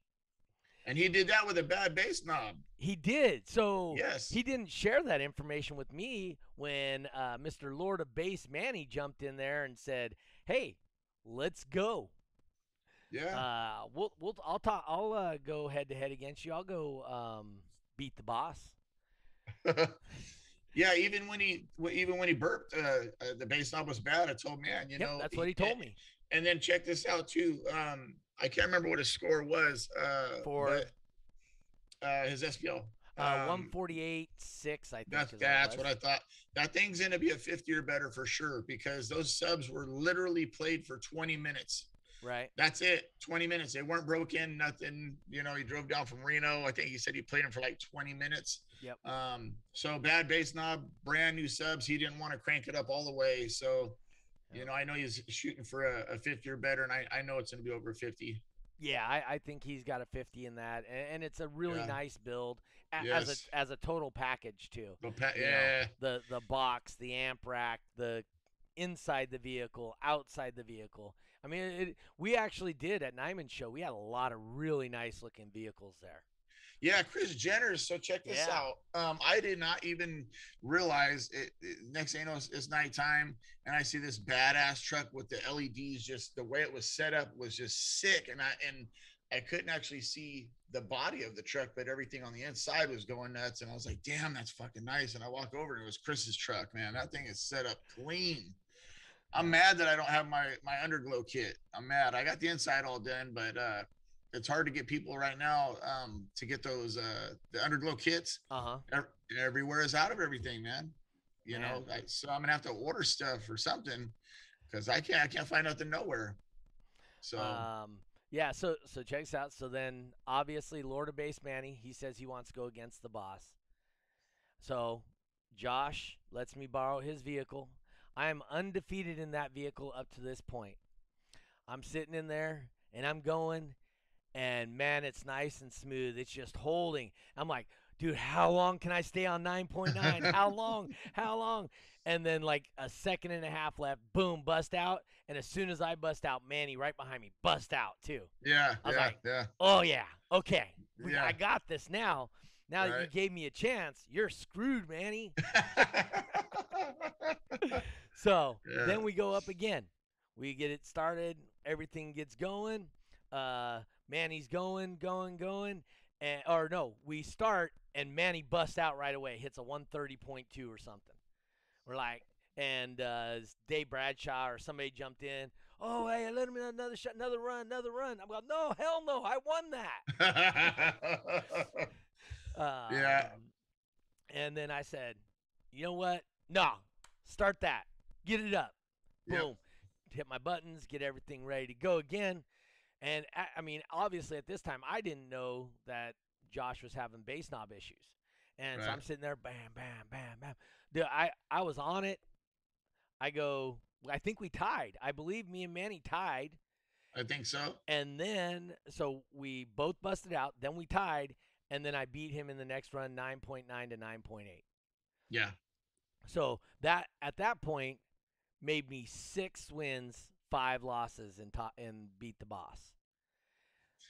And he did that with a bad bass knob.
He did. So
Yes.
he didn't share that information with me when uh, Mr. Lord of Bass Manny jumped in there and said, "Hey, let's go."
Yeah.
Uh, we'll we'll I'll talk. I'll uh, go head to head against you. I'll go um, beat the boss.
yeah. Even when he even when he burped, uh, uh, the bass knob was bad. I told man, you
yep,
know,
that's what he told me.
And then check this out too. Um, I can't remember what his score was. Uh,
For-
but, uh, his SPL.
Uh,
Um,
one forty eight six, I think.
That's that's what I thought. That thing's gonna be a 50 or better for sure because those subs were literally played for 20 minutes.
Right.
That's it. 20 minutes. They weren't broken, nothing. You know, he drove down from Reno. I think he said he played him for like 20 minutes.
Yep.
Um, so bad bass knob, brand new subs. He didn't want to crank it up all the way. So, you know, I know he's shooting for a, a 50 or better, and I, I know it's gonna be over 50.
Yeah, I, I think he's got a fifty in that, and, and it's a really
Yeah.
nice build a, as a as a total package too.
But pa-
you know,
yeah.
the the box, the amp rack, the inside the vehicle, outside the vehicle. I mean, it, we actually did at Nyman Show. We had a lot of really nice looking vehicles there.
Yeah, Chris Jenner. So check this
Yeah.
out. Um, I did not even realize it. it- next thing you know, it's, it's nighttime, and I see this badass truck with the LEDs. Just the way it was set up was just sick, and I and I couldn't actually see the body of the truck, but everything on the inside was going nuts. And I was like, damn, that's fucking nice. And I walk over and it was Chris's truck, man. That thing is set up clean. I'm mad that I don't have my my underglow kit. I'm mad. I got the inside all done, but uh it's hard to get people right now um to get those uh the underglow kits.
Uh huh.
Ev- Everywhere is out of everything, man. You know, I, so I'm gonna have to order stuff or something because I can't I can't find nothing nowhere. So
Um, yeah, so so check this out. So then obviously Lord of Bass Manny, he says he wants to go against the boss. So Josh lets me borrow his vehicle. I am undefeated in that vehicle up to this point. I'm sitting in there and I'm going and man, it's nice and smooth. It's just holding. I'm like, dude, how long can I stay on 9.9? how long? How long? And then like a second and a half left, boom, bust out. And as soon as I bust out, Manny right behind me bust out too.
yeah,
I was
yeah,
like,
yeah.
Oh yeah, okay, we,
Yeah.
I got this now. Now that you gave me a chance, you're screwed, Manny. So
Yeah.
then we go up again. We get it started. Everything gets going. Uh, Manny's going, going, going, and or no, we start and Manny busts out right away. Hits a 130.2 or something. We're like, and uh, Dave Bradshaw or somebody jumped in. Oh, hey, let him in another shot, another run, another run. I'm going, no, hell no, I won that.
Yeah.
Um, And then I said, you know what? No, start that. Get it up.
Yep.
Boom. Hit my buttons, get everything ready to go again. And I, I mean, obviously at this time, I didn't know that Josh was having bass knob issues. And so I'm sitting there, bam, bam, bam, bam. Dude, I, I was on it. I go, I think we tied. I believe me and Manny tied.
I think so.
And then, so we both busted out. Then we tied. And then I beat him in the next run 9.9 to 9.8.
Yeah.
So that at that point made me six wins, five losses, and and beat the boss.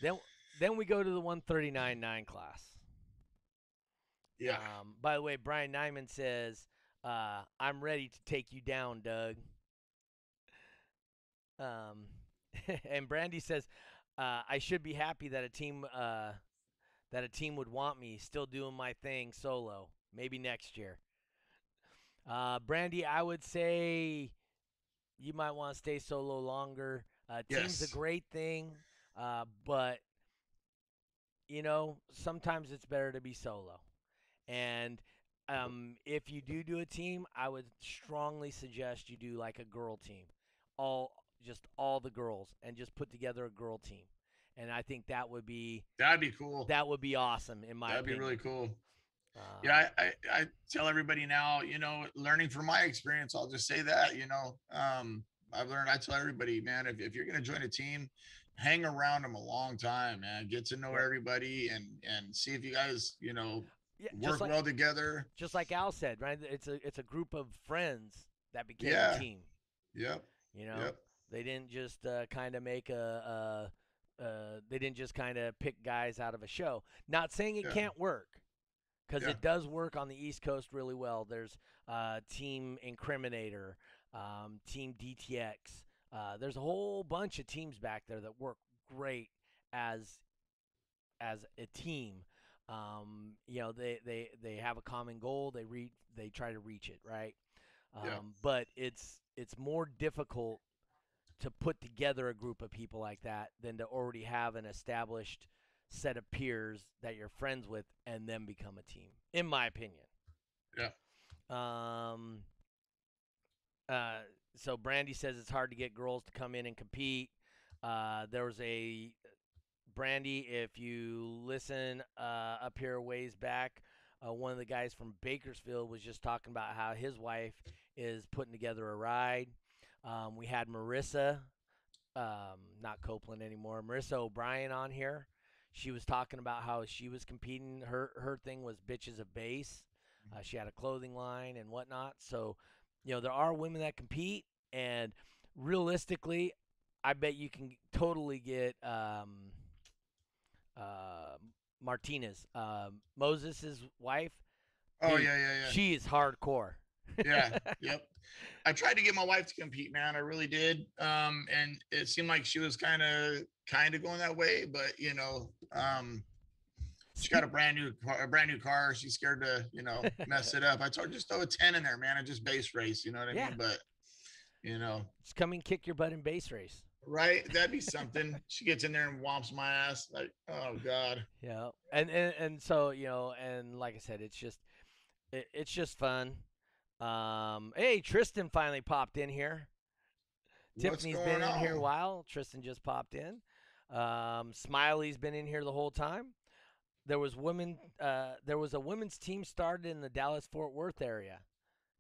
Then then we go to the 139.9 class.
Yeah.
Um, by the way, Brian Nyman says, uh, "I'm ready to take you down, Doug." Um, and Brandy says, uh, "I should be happy that a team uh, that a team would want me still doing my thing solo. Maybe next year." Uh, Brandy, I would say you might want to stay solo longer. Uh, team's
Yes.
a great thing, uh, but you know sometimes it's better to be solo. And um, if you do do a team, I would strongly suggest you do like a girl team, all just all the girls, and just put together a girl team. And I think that would be
That'd be cool.
that would be awesome in my
That'd be really cool.
Um,
Yeah, I, I, I tell everybody now, you know, learning from my experience, I'll just say that, you know, um, I've learned, I tell everybody, man, if, if you're going to join a team, hang around them a long time, man, get to know everybody and, and see if you guys, you know,
yeah,
work
like,
well together.
just like Al said, right? It's a it's a group of friends that became
Yeah.
a team.
Yep.
You know,
Yep.
they didn't just uh, kind of make a. Uh, uh, they didn't just kind of pick guys out of a show. Not saying it
Yeah.
can't work, because
Yeah.
it does work on the East Coast really well. There's uh, Team Incriminator, um, Team DTX. Uh, there's a whole bunch of teams back there that work great as as a team. Um, you know, they, they, they have a common goal. They reach they try to reach it, right? Um,
Yeah.
But it's it's more difficult to put together a group of people like that than to already have an established set of peers that you're friends with and then become a team, in my opinion.
Yeah.
Um. Uh. So Brandy says it's hard to get girls to come in and compete. Uh, there was a Brandy. If you listen uh, up here ways back, uh, one of the guys from Bakersfield was just talking about how his wife is putting together a ride. Um, we had Marissa, um, not Copeland anymore, Marissa O'Brien on here. She was talking about how she was competing. Her her thing was bitches of bass. Uh, she had a clothing line and whatnot. So, you know, there are women that compete, and realistically, I bet you can totally get um, uh, Martinez, um, Moses' wife.
Oh
Dude,
yeah, yeah, yeah.
She is hardcore.
Yeah, yep. I tried to get my wife to compete, man. I really did. Um, and it seemed like she was kind of kind of going that way, but you know, um, she got a brand new car, a brand new car. She's scared to, you know, mess it up. I told her just throw a 10 in there, man, and just bass race. You know what I
Yeah.
mean? But you know,
Just come and kick your butt in bass race.
right? That'd be something. she gets in there and whomps my ass. Like, oh god.
Yeah, and, and and so you know, and like I said, it's just it, it's just fun. Um, hey, Tristan finally popped in here.
What's
Tiffany's been in here a while. Tristan just popped in. Um, Smiley's been in here the whole time. There was women. Uh, there was a women's team started in the Dallas Fort Worth area.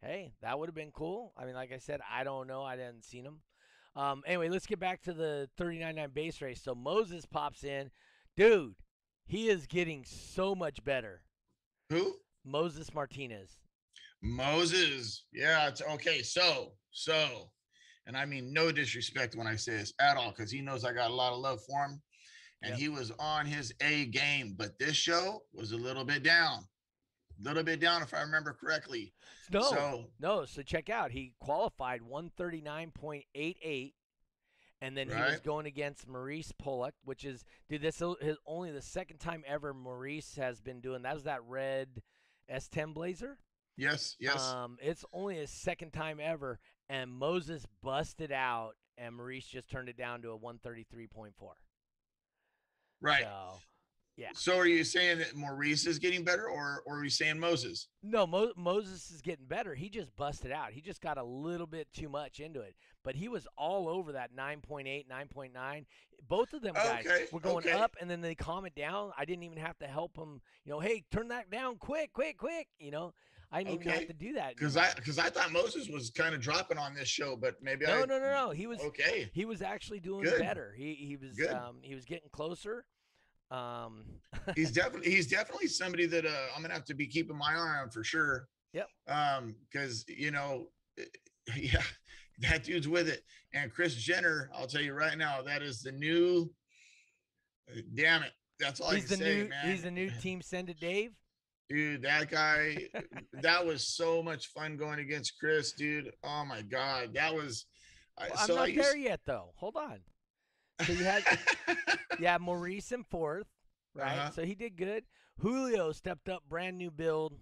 Hey, that would have been cool. I mean, like I said, I don't know. I didn't seen them. Um, anyway, let's get back to the 39.9 bass race. So Moses pops in, dude. He is getting so much better.
Who?
Moses Martinez.
Moses. Yeah, it's okay. So, so, and I mean no disrespect when I say this at all, because he knows I got a lot of love for him. And
Yep.
he was on his A game, but this show was a little bit down. A little bit down, if I remember correctly.
No,
So
no. So check out. He qualified 139.88, and then he was going against Maurice Pollock, which is dude. This is only the second time ever Maurice has been doing. That was that red S10 Blazer.
Yes, yes.
Um, it's only his second time ever, and Moses busted out, and Maurice just turned it down to a 133.4.
right.
So, yeah.
So are you saying that Maurice is getting better or or are you saying Moses?
No, Mo- Moses is getting better. He just busted out. He just got a little bit too much into it. But he was all over that 9.8, 9.9. Both of them guys
Okay,
were going
okay.
up, and then they calm it down. I didn't even have to help them. You know, hey, turn that down quick, quick, quick. You know, I didn't
Okay.
have to do that.
Because. I because I thought Moses was kind of dropping on this show, but maybe I
no, no, no, no. He was
Okay.
he was actually doing
Good.
better. He he was
Good.
um he was getting closer. Um,
he's definitely he's definitely somebody that uh, I'm gonna have to be keeping my eye on for sure.
Yep.
Um, because you know, eh, yeah, that dude's with it. And Chris Jenner, I'll tell you right now, that is the new. uh, Damn it, that's all
he's
I
the
say,
new
man.
he's the new team. Send it, Dave.
Dude. That guy, that was so much fun going against Chris, dude. Oh my god, that was. I
Well,
so I
not
used-
there yet though. Hold on. So you had yeah, Maurice in fourth, right?
Uh-huh.
So he did good. Julio stepped up, brand new build,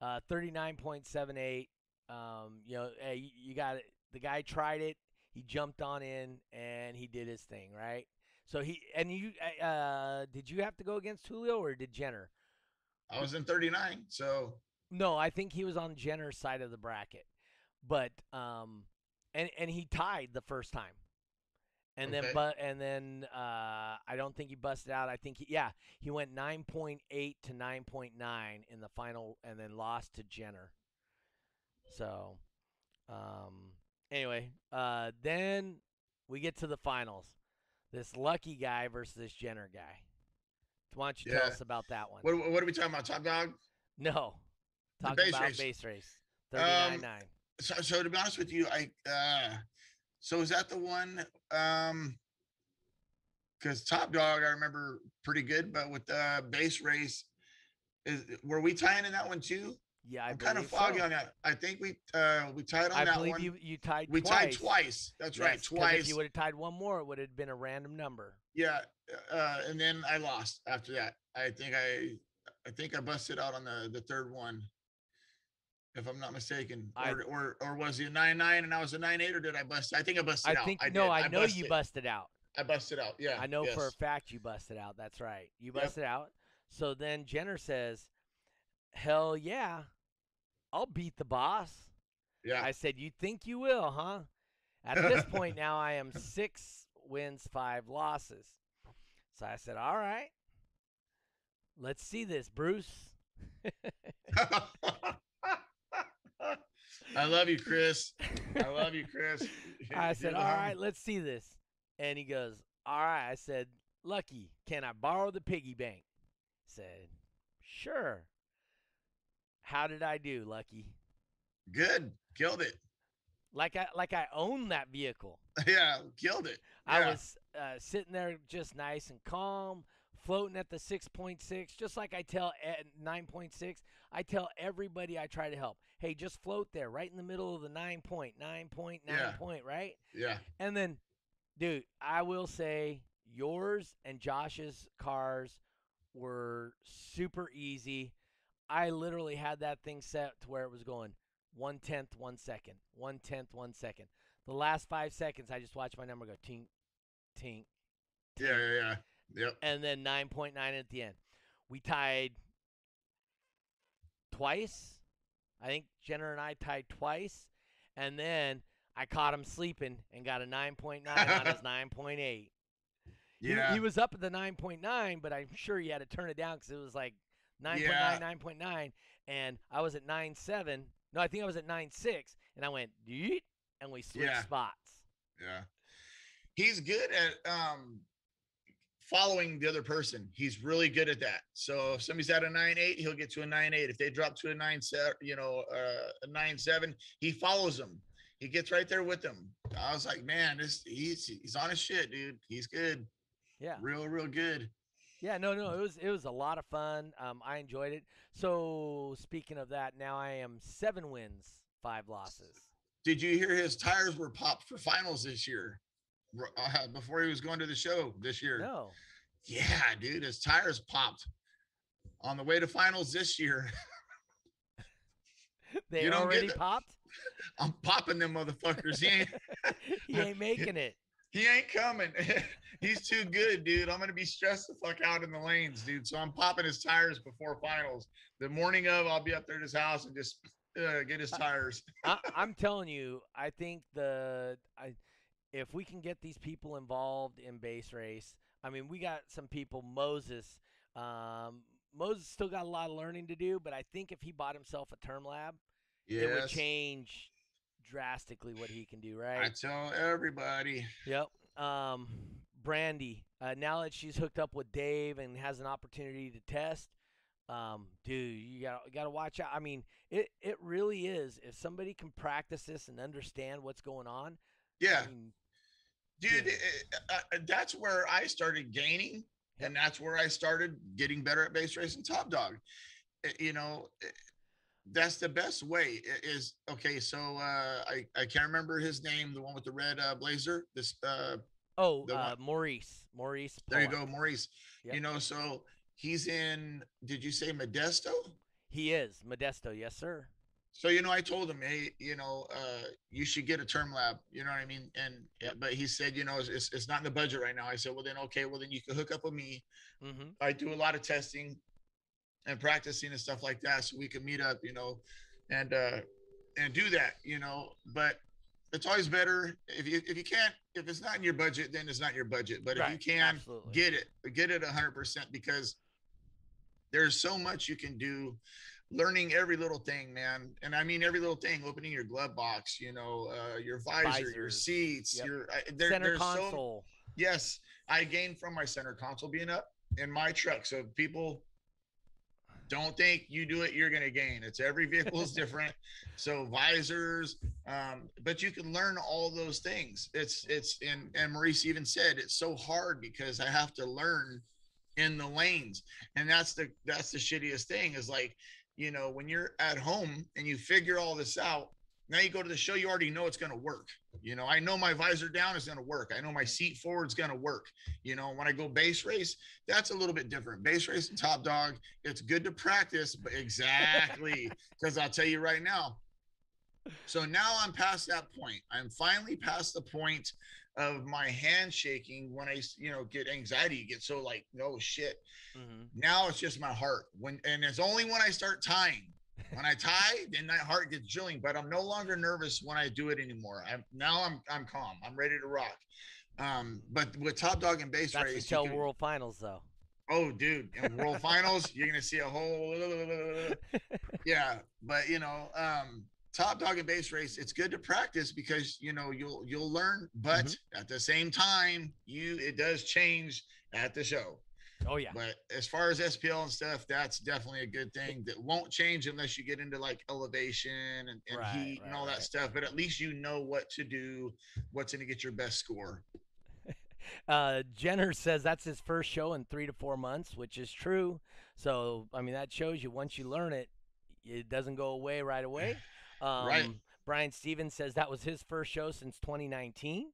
uh, thirty nine point seven eight. Um, you know, hey, you- you got it. The guy tried it. He jumped on in and he did his thing, right? So he and you uh, did you have to go against Julio or did Jenner?
I was in 39, so
No, I think he was on Jenner's side of the bracket, but um, and and he tied the first time, and then but and then uh, I don't think he busted out. I think he, yeah, he went nine point eight to nine point nine in the final, and then lost to Jenner. So, um, anyway, uh, then we get to the finals. This lucky guy versus this Jenner guy. Why don't you tell us about that one?
what what are we talking about? Top dog.
No. Talking
bass
about
race.
bass race.
Um,
39 9.
so, so to be honest with you, I uh so is that the one um because top dog I remember pretty good, but with the bass race, is were we tying in that one too?
Yeah, I
I'm kind of foggy
so.
on that. I think we uh we tied on
I
that
believe
one.
you you tied
we
twice.
tied twice. That's right, twice.
If you would have tied one more, it would have been a random number.
yeah, uh, and then I lost after that. I think I I think I busted out on the the third one. If I'm not mistaken,
I-
or, or or was it nine nine and I was a nine eight, or did I bust? I think I busted
I
out.
think
I
no,
did.
I know you
busted.
busted out.
I busted out. Yeah.
I know for a fact you busted out. That's right. You
Yep.
busted out. So then Jenner says, "Hell yeah, I'll beat the boss."
Yeah.
I said, "You think you will, huh?" At this point now, I am six wins, five losses. So I said, "All right, let's see this, Bruce."
I love you, Chris. I love you, Chris.
I said, "All
homie."
right, let's see this." And he goes, "All right." I said, "Lucky, can I borrow the piggy bank?" He said, "Sure." How did I do, Lucky?
Good. Killed it.
Like I like I own that vehicle.
Yeah, killed it.
I was uh, sitting there just nice and calm, floating at the 6.6, just like I tell at 9.6, I tell everybody I try to help. Hey, just float there, right in the middle of the 9 point, 9 point, 9
Yeah.
point, right?
Yeah.
And then, dude, I will say yours and Josh's cars were super easy. I literally had that thing set to where it was going one tenth, one second, one tenth, one second. The last five seconds, I just watched my number go tink, tink,
Yeah. Yeah. Yeah. Yep.
and then 9.9 at the end. We tied twice. I think Jenner and I tied twice. And then I caught him sleeping and got a 9.9 on his 9.8. He-
Yeah.
He, was up at the 9.9, but I'm sure he had to turn it down because it was like 9.9,
Yeah.
9.9. And I was at 9.7. No, I think I was at 9.6. And I went, Yeet, and we switched
Yeah.
spots.
Yeah. He's good at um following the other person. He's really good at that. So if somebody's at a nine eight, he'll get to a nine eight. If they drop to a nine seven, you know, uh, a nine seven, he follows them. He gets right there with them. I was like, man, this he's he's on his shit, dude. He's good.
Yeah.
Real, real good.
Yeah, no, no, it was it was a lot of fun. Um, I enjoyed it. So speaking of that, now I am seven wins, five losses.
Did you hear his tires were popped for finals this year? Uh, before he was going to the show this year.
No,
Yeah, dude, his tires popped on the way to finals this year.
they
You
already popped.
I'm popping them motherfuckers. He ain't
he ain't making it.
He ain't coming. He's too good, dude. I'm gonna be stressed the fuck out in the lanes, dude. So I'm popping his tires before finals. The morning of, I'll be up there at his house and just uh, get his tires.
I, I'm telling you, I think the I, if we can get these people involved in bass race, I mean, we got some people. Moses, um, Moses still got a lot of learning to do, but I think if he bought himself a Term-LAB, it would change drastically what he can do. Right?
I tell everybody.
Yep. Um, Brandy, uh, now that she's hooked up with Dave and has an opportunity to test, um, dude, you got to got to watch out. I mean, it it really is. If somebody can practice this and understand what's going on,
Yeah,
I mean,
dude,
Yeah.
it- uh, uh, that's where I started gaining, and that's where I started getting better at bass racing top dog. Uh, You know, that's the best way. Is okay. So uh, I I can't remember his name, the one with the red uh, blazer. This uh,
oh, uh, Maurice, Maurice.
there you go, Maurice.
Yep.
You know, so he's in. Did you say Modesto?
He is Modesto, yes, sir.
So you know, I told him, hey, you know, uh, you should get a Term-LAB. You know what I mean? And but he said, you know, it's, it's it's not in the budget right now. I said, well then, okay, well then you can hook up with me.
Mm-hmm.
I do a lot of testing and practicing and stuff like that, so we can meet up, you know, and uh and do that, you know. But it's always better if you if you can't if it's not in your budget, then it's not your budget. But if you can
absolutely.
get it, get it hundred percent because there's so much you can do learning every little thing man and i mean every little thing opening your glove box you know uh your visor your seats
yep.
your there,
Center
there's so
console.
Yes, I gained from my center console being up in my truck. So people don't think you do it, you're gonna gain. It's every vehicle is different. So visors, um, but you can learn all those things. It's it's and and Maurice even said it's so hard because I have to learn in the lanes. And that's the that's the shittiest thing is like, you know, when you're at home and you figure all this out, now you go to the show, you already know it's gonna work. You know, I know my visor down is going to work. I know my seat forward is going to work. You know, when I go bass race, that's a little bit different. Bass race and top dog, it's good to practice, but exactly because I'll tell you right now. So now I'm past that point. I'm finally past the point of my hand shaking when I, you know, get anxiety, get so like, no shit.
Mm-hmm.
Now it's just my heart. When and it's only when I start tying. When I tie, then that heart gets drilling, but I'm no longer nervous when I do it anymore. I'm now I'm I'm calm. I'm ready to rock. Um, but with top dog and bass
That's
race,
until
can-
World Finals, though.
oh dude, in world finals, you're gonna see a whole yeah. But you know, um, top dog and bass race, it's good to practice because you know you'll you'll learn, but
Mm-hmm.
at the same time, you it does change at the show.
Oh yeah.
But as far as SPL and stuff, that's definitely a good thing that won't change unless you get into like elevation and, and
Right,
heat and
right,
all that
right.
stuff. But at least you know what to do, what's going to get your best score.
uh, Jenner says that's his first show in three to four months, which is true. So I mean that shows you once you learn it, it doesn't go away right away. Um,
Right.
Brian Stevens says that was his first show since 2019.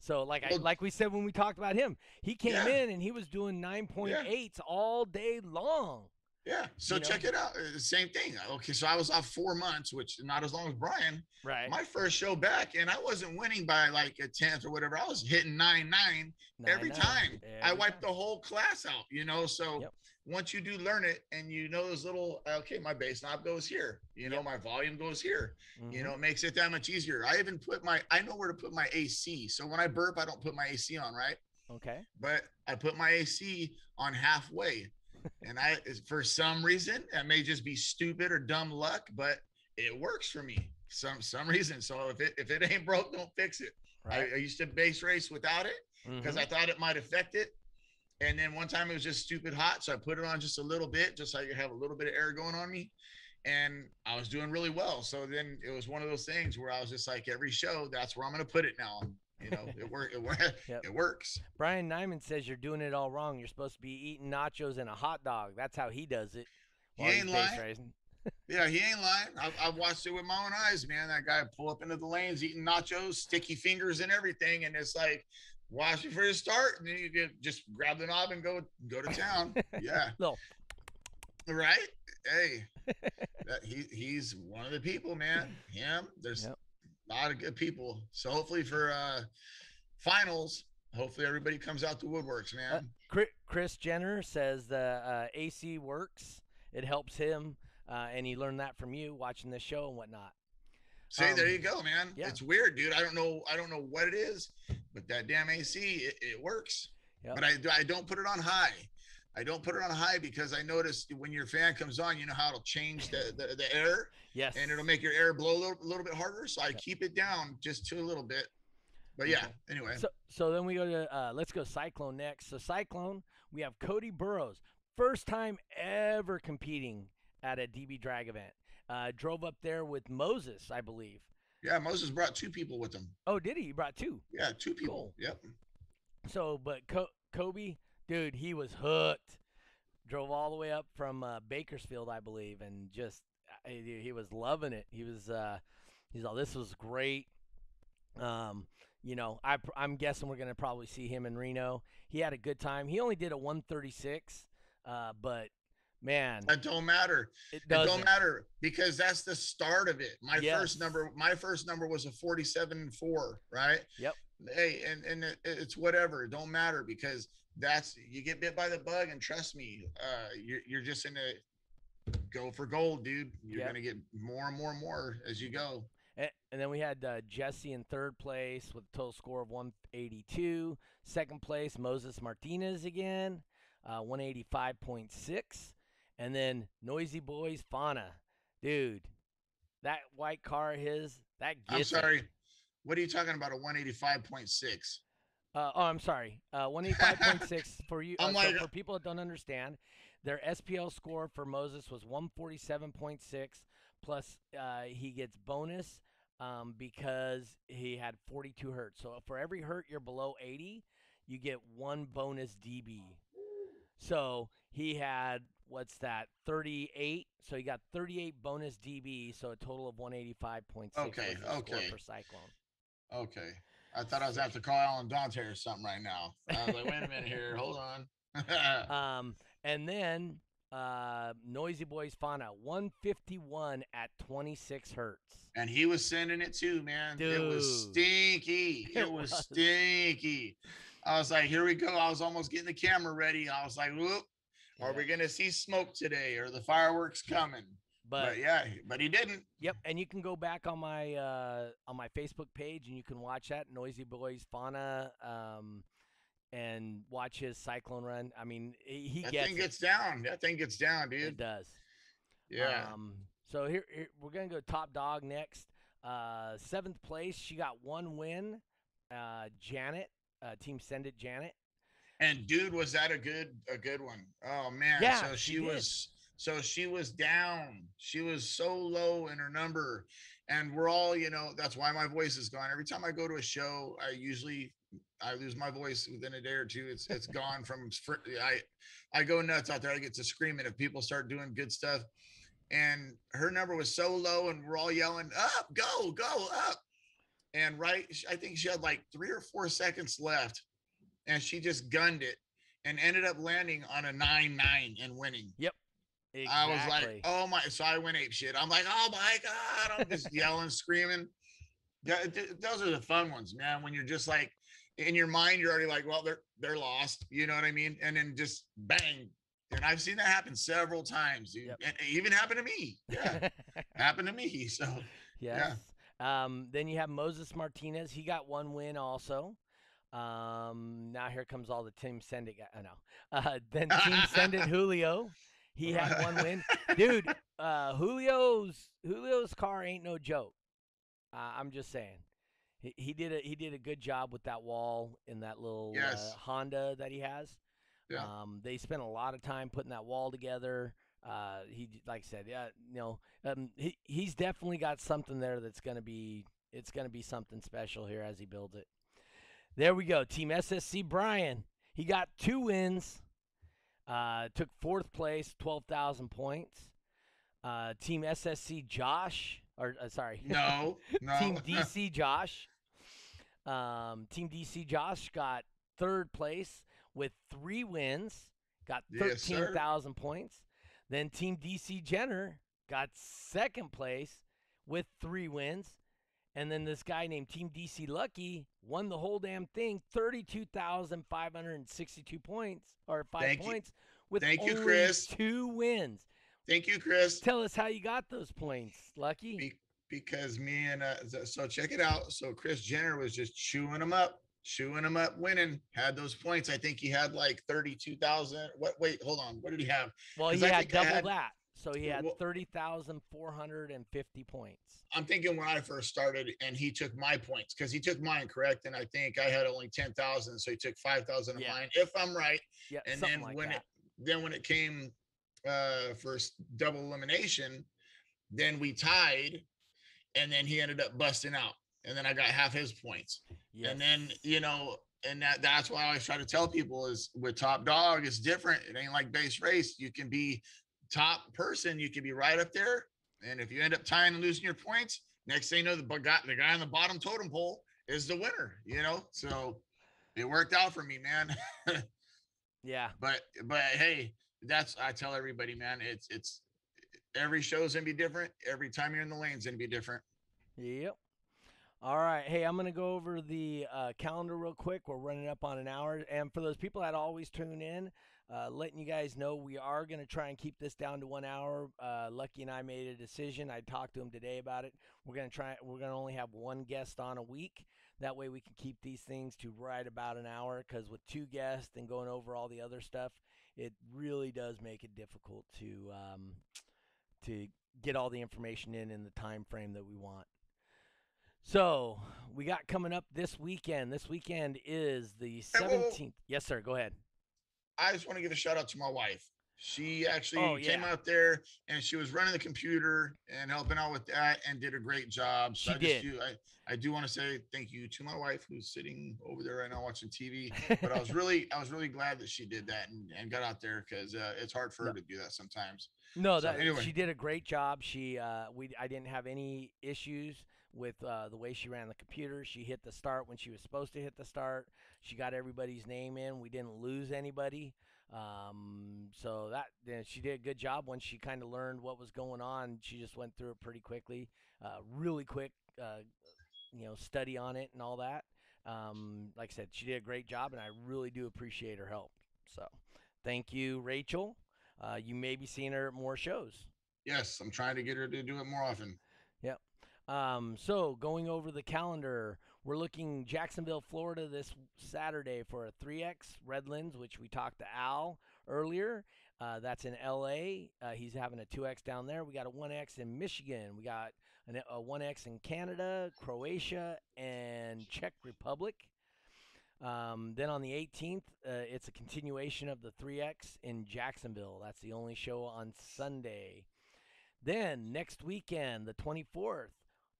So like I, like we said when we talked about him, he came
Yeah.
in and he was doing 9.8s all day long.
Yeah. So
You know?
check it out. Uh, same thing. Okay. So I was off four months, which not as long as Brian.
Right.
My first show back, and I wasn't winning by like a tenth or whatever. I was hitting nine nine every
Nine, nine.
time. I wiped
time.
the whole class out, you know. So
Yep.
Once you do learn it and you know those little okay, my bass knob goes here, you know,
Yep.
my volume goes here. You
Mhm.
know, it makes it that much easier. I even put my I know where to put my AC. So when I burp, I don't put my AC on, right?
Okay.
But I put my AC on halfway. and I for some reason, it may just be stupid or dumb luck, but it works for me. Some some reason. So if it if it ain't broke, don't fix it. I,
Right.
I used to bass race without it because
Mhm.
I thought it might affect it. And then one time it was just stupid hot, so I put it on just a little bit, just so I could have a little bit of air going on me. And I was doing really well. So then it was one of those things where I was just like, every show, that's where I'm gonna put it now. You know, it work it, work,
Yep.
it works.
Brian Nyman says you're doing it all wrong. You're supposed to be eating nachos and a hot dog. That's how he does it.
He ain't lying. Yeah, he ain't lying. I've, I've watched it with my own eyes, man. That guy pull up into the lanes, eating nachos, sticky fingers, and everything, and it's like, watch before you start, and then you get, just grab the knob and go go to town. Yeah,
Little
right. Hey, that, he he's one of the people, man. Him. There's
Yep.
a lot of good people. So hopefully for uh finals, hopefully everybody comes out the woodworks, man.
Chri- Chris Jenner says the uh, AC works. It helps him, uh, and he learned that from you watching this show and whatnot.
Say there
Um,
you go, man.
yeah.
It's weird, dude. I don't know. I don't know what it is, but that damn AC, it, it works.
Yep.
But I, I don't put it on high. I don't put it on high because I noticed when your fan comes on, you know how it'll change the, the, the air
Yes.
and it'll make your air blow a little, a little bit harder. So I keep it down just to a little bit. But yeah,
Okay.
anyway.
So, so then we go to uh, let's go Cyclone next. So Cyclone, we have Cody Burrows, first time ever competing at a DB drag event. Uh, drove up there with Moses, I believe.
yeah, Moses brought two people with him.
Oh, did he? He brought two.
Yeah, two people.
Cool.
Yep.
So, but Co- Kobe, dude, he was hooked. Drove all the way up from uh, Bakersfield, I believe, and just he, he was loving it. He was, uh, he's all, this was great. Um, you know, I, I'm guessing we're gonna probably see him in Reno. He had a good time. He only did a 136, uh, but man,
That don't matter.
it
It don't matter because that's the start of it. My
Yes.
first number, my first number was a 47 4, right?
Yep.
Hey, and, and it, it's whatever. It don't matter because that's you get bit by the bug, and trust me, uh, you're you're just in a go for gold, dude. You're
Yep.
gonna get more and more and more as you go.
A- And then we had uh, Jesse in third place with a total score of 182. Second place, Moses Martinez again, uh, 185.6. And then Noisy Boys Fauna. Dude, that white car of his, that
I'm
it.
sorry. What are you talking about? A 185.6?
Uh, oh, I'm sorry. Uh, 185.6 for you. Uh,
I'm
so for people that don't understand, their SPL score for Moses was 147.6. Plus, uh, he gets bonus um, because he had 42 hertz. So for every hurt you're below 80, you get one bonus dB. So he had what's that? 38. So you got 38 bonus dB. So a total of 185.6.
Okay,
was his score
okay.
For Cyclone.
Okay. I thought I was have to call Alan Dante or something right now. I was like, wait a minute here, hold on.
Um, and then uh, Noisy Boys Fauna 151 at 26 hertz.
and he was sending it too, man. It was stinky. It,
It
was,
was.
stinky. I was like, here we go. I was almost getting the camera ready. I was like, whoop, are we gonna see smoke today? Or the fireworks coming?
But,
But, yeah, but he didn't.
yep, and you can go back on my uh, on my Facebook page and you can watch that Noisy Boys Fauna um, and watch his cyclone run. I mean, he
That
gets
thing
it.
gets down. That thing gets down, dude.
It does.
Yeah.
Um, so here, here we're gonna go top dog next. Uh, seventh place, she got one win. Uh, Janet, uh, Team Send It, Janet.
And dude, was that a good a good one? Oh man.
Yeah,
So
she
she was so she was down. She was so low in her number. And we're all, you know, that's why my voice is gone. Every time I go to a show, I usually I lose my voice within a day or two. It's it's gone from I I go nuts out there. I get to screaming if people start doing good stuff. And her number was so low, and we're all yelling, "Up, go, go, up!" And right, I think she had like three or four seconds left, and she just gunned it and ended up landing on a nine nine and winning.
Yep. Exactly.
I was like, oh my! So I went ape shit. I'm like, oh my god! I'm just yelling, screaming. Yeah, those are the fun ones, man. When you're just like in your mind, you're already like, well, they're they're lost. You know what I mean? And then just bang. And I've seen that happen several times. Yep. And even happened to me. Yeah, happened to me. So
yes. yeah. Um, then you have Moses Martinez. He got one win also. Um, now here comes all the Team sending. It. I know. Uh, then Team Send It Julio. He had one win, dude. Uh, Julio's Julio's car ain't no joke. Uh, I'm just saying. He, he did a he did a good job with that wall in that little uh, yes. uh, Honda that he has. Yeah. Um, they spent a lot of time putting that wall together. Uh, he like I said, yeah, you know, um, he he's definitely got something there that's gonna be it's gonna be something special here as he builds it. There we go, Team SSC Brian. He got two wins. Uh, took fourth place, twelve thousand points. Uh, Team SSC Josh or uh, sorry,
no, no.
Team DC Josh. Um, Team DC Josh got third place with three wins, got thirteen thousand yes, points. Then Team DC Jenner got second place with three wins. And then this guy named Team DC Lucky won the whole damn thing, 32,562 points or five
Thank
points
you.
with
Thank
only
you, Chris.
two wins.
Thank you, Chris.
Tell us how you got those points, Lucky. Be-
because me and uh, so check it out. So Chris Jenner was just chewing them up, chewing them up, winning. Had those points. I think he had like thirty-two thousand. What? Wait, hold on. What did he have?
Well, he I had double had, that. So he had well, thirty thousand four hundred and fifty points.
I'm thinking when I first started, and he took my points because he took mine correct, and I think I had only ten thousand, so he took five thousand of yeah. mine, if I'm right.
Yeah,
and then
like
when
that.
it then when it came uh, first double elimination. Then we tied, and then he ended up busting out, and then I got half his points. Yes. And then you know, and that that's why I always try to tell people is with top dog, it's different. It ain't like bass race. You can be top person, you could be right up there, and if you end up tying and losing your points, next thing you know, the guy the guy on the bottom totem pole is the winner. You know, so it worked out for me, man.
yeah.
But but hey, that's I tell everybody, man, it's it's every show's gonna be different. Every time you're in the lane's gonna be different.
Yep. All right. Hey, I'm going to go over the uh, calendar real quick. We're running up on an hour. And for those people that always tune in, uh, letting you guys know we are going to try and keep this down to one hour. Uh, Lucky and I made a decision. I talked to him today about it. We're going to try, we're going to only have one guest on a week. That way we can keep these things to right about an hour because with two guests and going over all the other stuff, it really does make it difficult to um, to get all the information in in the time frame that we want. So we got coming up this weekend. This weekend is the seventeenth. Yes, sir. Go ahead.
I just want to give a shout out to my wife. She actually oh, yeah. came out there and she was running the computer and helping out with that and did a great job.
So
she
I did.
Do, I, I do want to say thank you to my wife who's sitting over there right now watching TV. But I was really I was really glad that she did that and, and got out there because uh, it's hard for her to do that sometimes.
No, that anyway. she did a great job. She uh, we I didn't have any issues with uh, the way she ran the computer. She hit the start when she was supposed to hit the start. She got everybody's name in. We didn't lose anybody. Um, so that then she did a good job once she kind of learned what was going on. She just went through it pretty quickly, uh, really quick, uh, you know, study on it and all that. Um, like I said, she did a great job, and I really do appreciate her help. So, thank you, Rachel. Uh, you may be seeing her at more shows.
Yes, I'm trying to get her to do it more often.
Um, so going over the calendar, we're looking Jacksonville, Florida this Saturday for a 3X Redlands, which we talked to Al earlier. Uh, that's in LA. Uh, he's having a 2X down there. We got a 1X in Michigan. We got an, a 1X in Canada, Croatia, and Czech Republic. Um, then on the 18th, uh, it's a continuation of the 3X in Jacksonville. That's the only show on Sunday. Then next weekend, the 24th,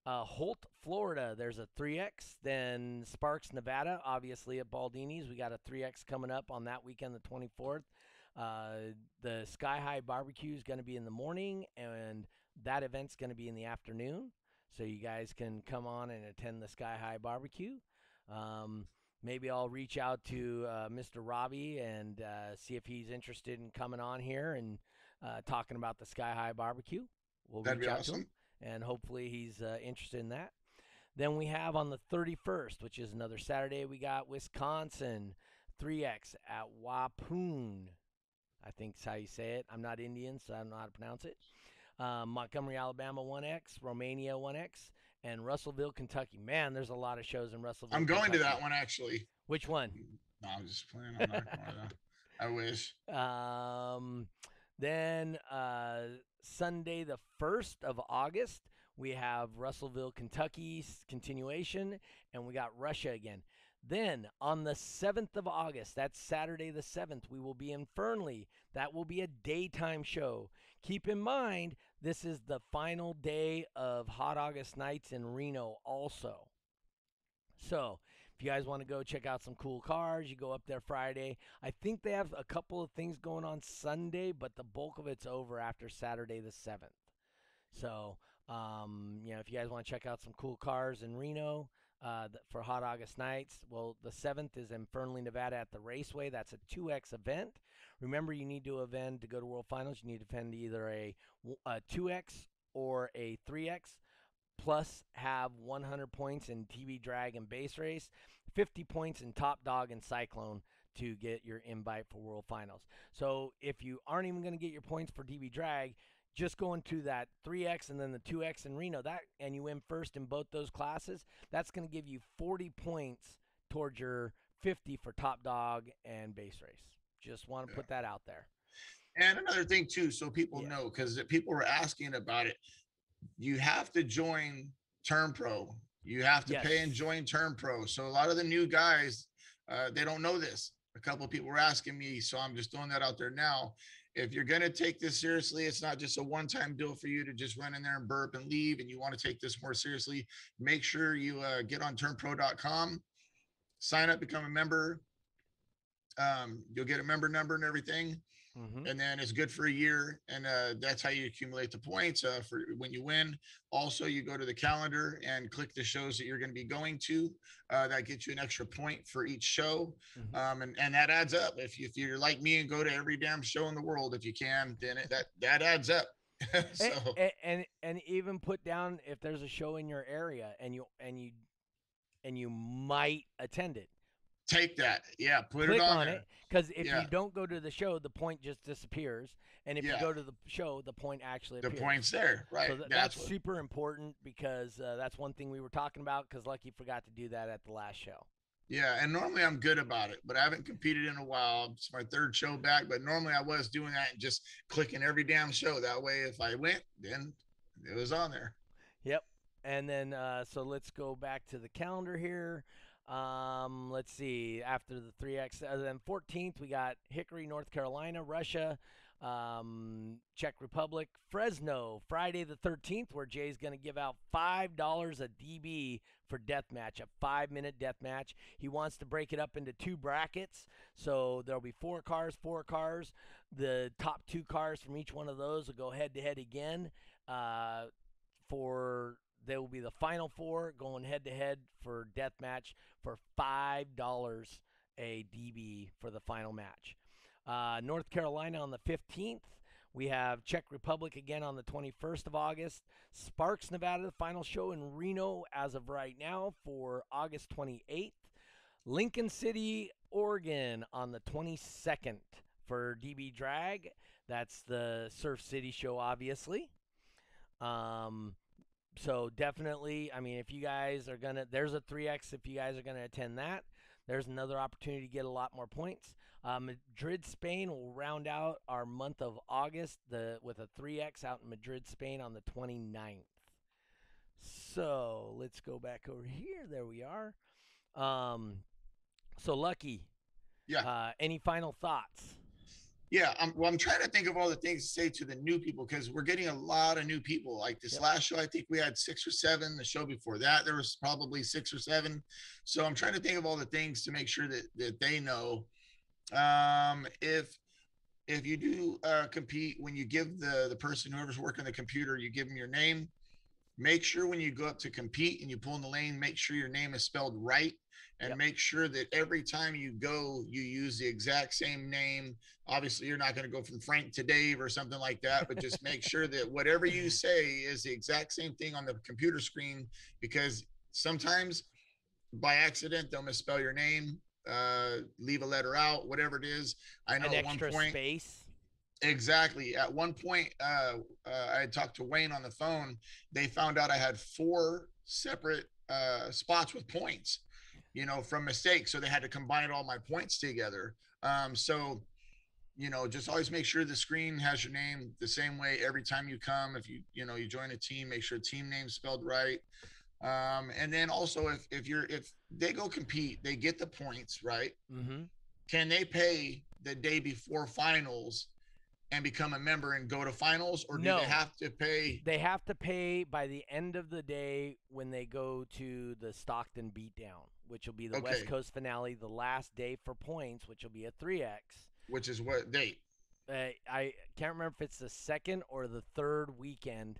Uh, Holt, Florida, there's a 3X. Then Sparks, Nevada, obviously at Baldini's. We got a 3X coming up on that weekend, the 24th. Uh, the Sky High Barbecue is going to be in the morning, and that event's going to be in the afternoon. So you guys can come on and attend the Sky High Barbecue. Um, maybe I'll reach out to uh, Mr. Robbie and uh, see if he's interested in coming on here and uh, talking about the Sky High Barbecue. We'll
That'd
reach
be
out to him,
awesome.
And hopefully he's uh, interested in that. Then we have on the 31st, which is another Saturday, we got Wisconsin 3X at Waupun. I think is how you say it. I'm not Indian, so I don't know how to pronounce it. Um, Montgomery, Alabama 1X, Romania 1X, and Russellville, Kentucky. Man, there's a lot of shows in Russellville.
I'm going to that one actually.
Which one?
No, I'm just playing. I'm not going to. I wish.
Um, then uh, Sunday, the 1st of August, we have Russellville, Kentucky's continuation, and we got Russia again. Then on the 7th of August, that's Saturday the 7th, we will be in Fernley. That will be a daytime show. Keep in mind, this is the final day of Hot August Nights in Reno, also. So, if you guys want to go check out some cool cars, you go up there Friday. I think they have a couple of things going on Sunday, but the bulk of it's over after Saturday the 7th. So, um, you know, if you guys want to check out some cool cars in Reno uh, for Hot August Nights, well, the 7th is in Fernley, Nevada at the Raceway. That's a 2X event. Remember, you need to event to go to World Finals. You need to defend either a 2X or a 3X plus have 100 points in DB drag and bass race, 50 points in top dog and cyclone to get your invite for world finals. So if you aren't even going to get your points for DB drag, just going to that 3x and then the 2x in Reno, that and you win first in both those classes, that's going to give you 40 points towards your 50 for top dog and bass race. Just want to
Yeah.
put that out there.
And another thing too, so people
Yeah.
know, because people were asking about it. You have to join Term Pro. You have to pay and join Term Pro. So a lot of the new guys, uh, they don't know this. A couple of people were asking me, so I'm just throwing that out there now. If you're gonna take this seriously, it's not just a one-time deal for you to just run in there and burp and leave, and you want to take this more seriously. Make sure you uh, get on termpro.com, sign up, become a member. Um, you'll get a member number and everything
hmm
and then it's good for a year and uh, that's how you accumulate the points uh, for when you win. Also you go to the calendar and click the shows that you're going to be going to uh, that gets you an extra point for each show.
Mhm.
um, and, and that adds up. If, you, if you're like me and go to every damn show in the world if you can then it, that that adds up. So
and, and and and even put down if there's a show in your area and you and you and you might attend it
take that yeah put
click
it on,
on, it because if
Yeah.
you don't go to the show the point just disappears and if
Yeah.
you go to the show the point actually
the points there right
so th-
that's,
that's, super important because uh, that's one thing we were talking about because lucky forgot to do that at the last show
Yeah, and normally I'm good about it, but I haven't competed in a while. It's my third show back, but normally I was doing that and just clicking every damn show. That way, if I went, then it was on there.
Yep. And then uh, so let's go back to the calendar here. Um, let's see. After the three X, uh, then 14th we got Hickory, North Carolina, Russia, um, Czech Republic, Fresno. Friday the 13th, where Jay's going to give out five dollars a DB for death match, a five minute death match. He wants to break it up into two brackets, so there'll be four cars, four cars. The top two cars from each one of those will go head to head again. Uh, for there will be the final four going head to head for death match for five dollars a DB for the final match. Uh, North Carolina on the 15th. We have Czech Republic again on the 21st of August. Sparks, Nevada, the final show in Reno as of right now for August 28th. Lincoln City, Oregon on the 22nd for DB Drag. That's the Surf City show, obviously. Um, so definitely, I mean, if you guys are gonna, there's a 3x. If you guys are gonna attend that, there's another opportunity to get a lot more points. Uh, Madrid, Spain will round out our month of August the with a 3x out in Madrid, Spain on the 29th. So let's go back over here. There we are. Um, so lucky.
Yeah.
Uh, any final thoughts?
Yeah, I'm, well, I'm trying to think of all the things to say to the new people because we're getting a lot of new people. Like this
Yep.
last show, I think we had six or seven. The show before that, there was probably six or seven. So I'm trying to think of all the things to make sure that that they know. Um, if if you do uh, compete, when you give the the person whoever's working the computer, you give them your name. Make sure when you go up to compete and you pull in the lane, make sure your name is spelled right, and
Yep.
make sure that every time you go, you use the exact same name obviously you're not going to go from Frank to Dave or something like that, but just make sure that whatever you say is the exact same thing on the computer screen because sometimes by accident they'll misspell your name, uh, leave a letter out, whatever it is. I know
An
at one point
space.
Exactly. At one point, uh, uh, I had talked to Wayne on the phone. They found out I had four separate uh, spots with points, you know, from mistakes. So they had to combine all my points together. Um, so, you know, just always make sure the screen has your name the same way every time you come. If you, you know, you join a team, make sure team name's spelled right. Um, and then also if if you're if they go compete, they get the points, right?
Mm-hmm.
can they pay the day before finals and become a member and go to finals or do they have to pay
They have to pay by the end of the day when they go to the Stockton beatdown, which will be the West Coast finale, the last day for points, which will be a 3x.
which is what date?
Uh, I can't remember if it's the second or the third weekend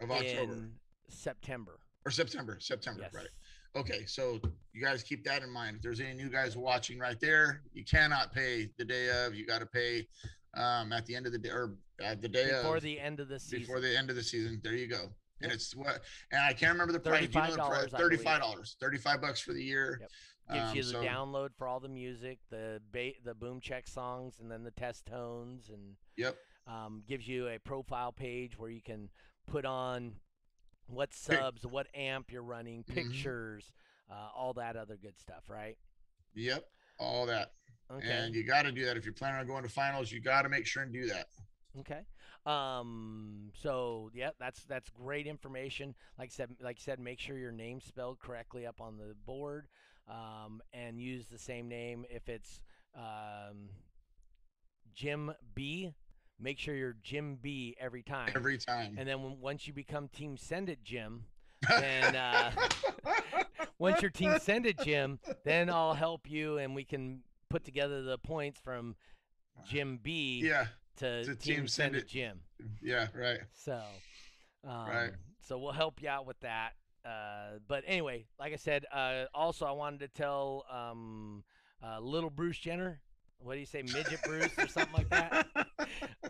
of october.
in September.
or september september
Yes.
right. Okay so you guys keep that in mind. If there's any new guys watching right there you cannot pay the day of. You got to pay um at the end of the day or at the day
Before
of.
the end of the season.
before the end of the season. There you go and
Yep.
it's what and i can't remember the price Do you know price?
$35,
$35 35 bucks for the year
Yep. Gives
Um,
you the
so-
download for all the music, the ba- the boom check songs, and then the test tones, and
yep
um, gives you a profile page where you can put on what subs, what amp you're running,
Mhm.
pictures, uh, all that other good stuff, right?
yep all that
Okay.
And you got to do that if you're planning on going to finals. You got to make sure and do that.
Okay. Um. So yeah, that's that's great information. Like I said, like I said, make sure your name's spelled correctly up on the board, um, and use the same name if it's um, Jim B. Make sure you're Jim B every time.
Every time.
and then when, once you become Team Send It Jim, then uh, once your Team Send It Jim, then I'll help you and we can put together the points from Jim B
yeah,
to,
to
Team,
Team
Send
Send
It
It.
Jim.
yeah, right.
So, um,
Right.
So we'll help you out with that. Uh, but anyway, like I said, uh, also I wanted to tell um, uh, little Bruce Jenner. What do you say, midget Bruce or something like that?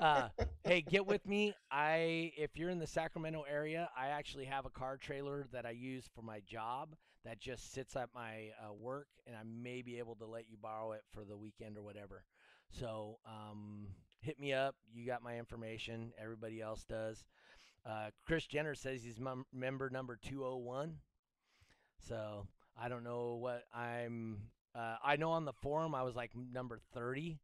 Uh, hey, get with me. I if you're in the Sacramento area, I actually have a car trailer that I use for my job that just sits at my uh, work, and I may be able to let you borrow it for the weekend or whatever. So um, hit me up. You got my information. Everybody else does. Uh, Chris Jenner says he's mem- member number 201. So I don't know what I'm. Uh, I know on the forum I was like number 30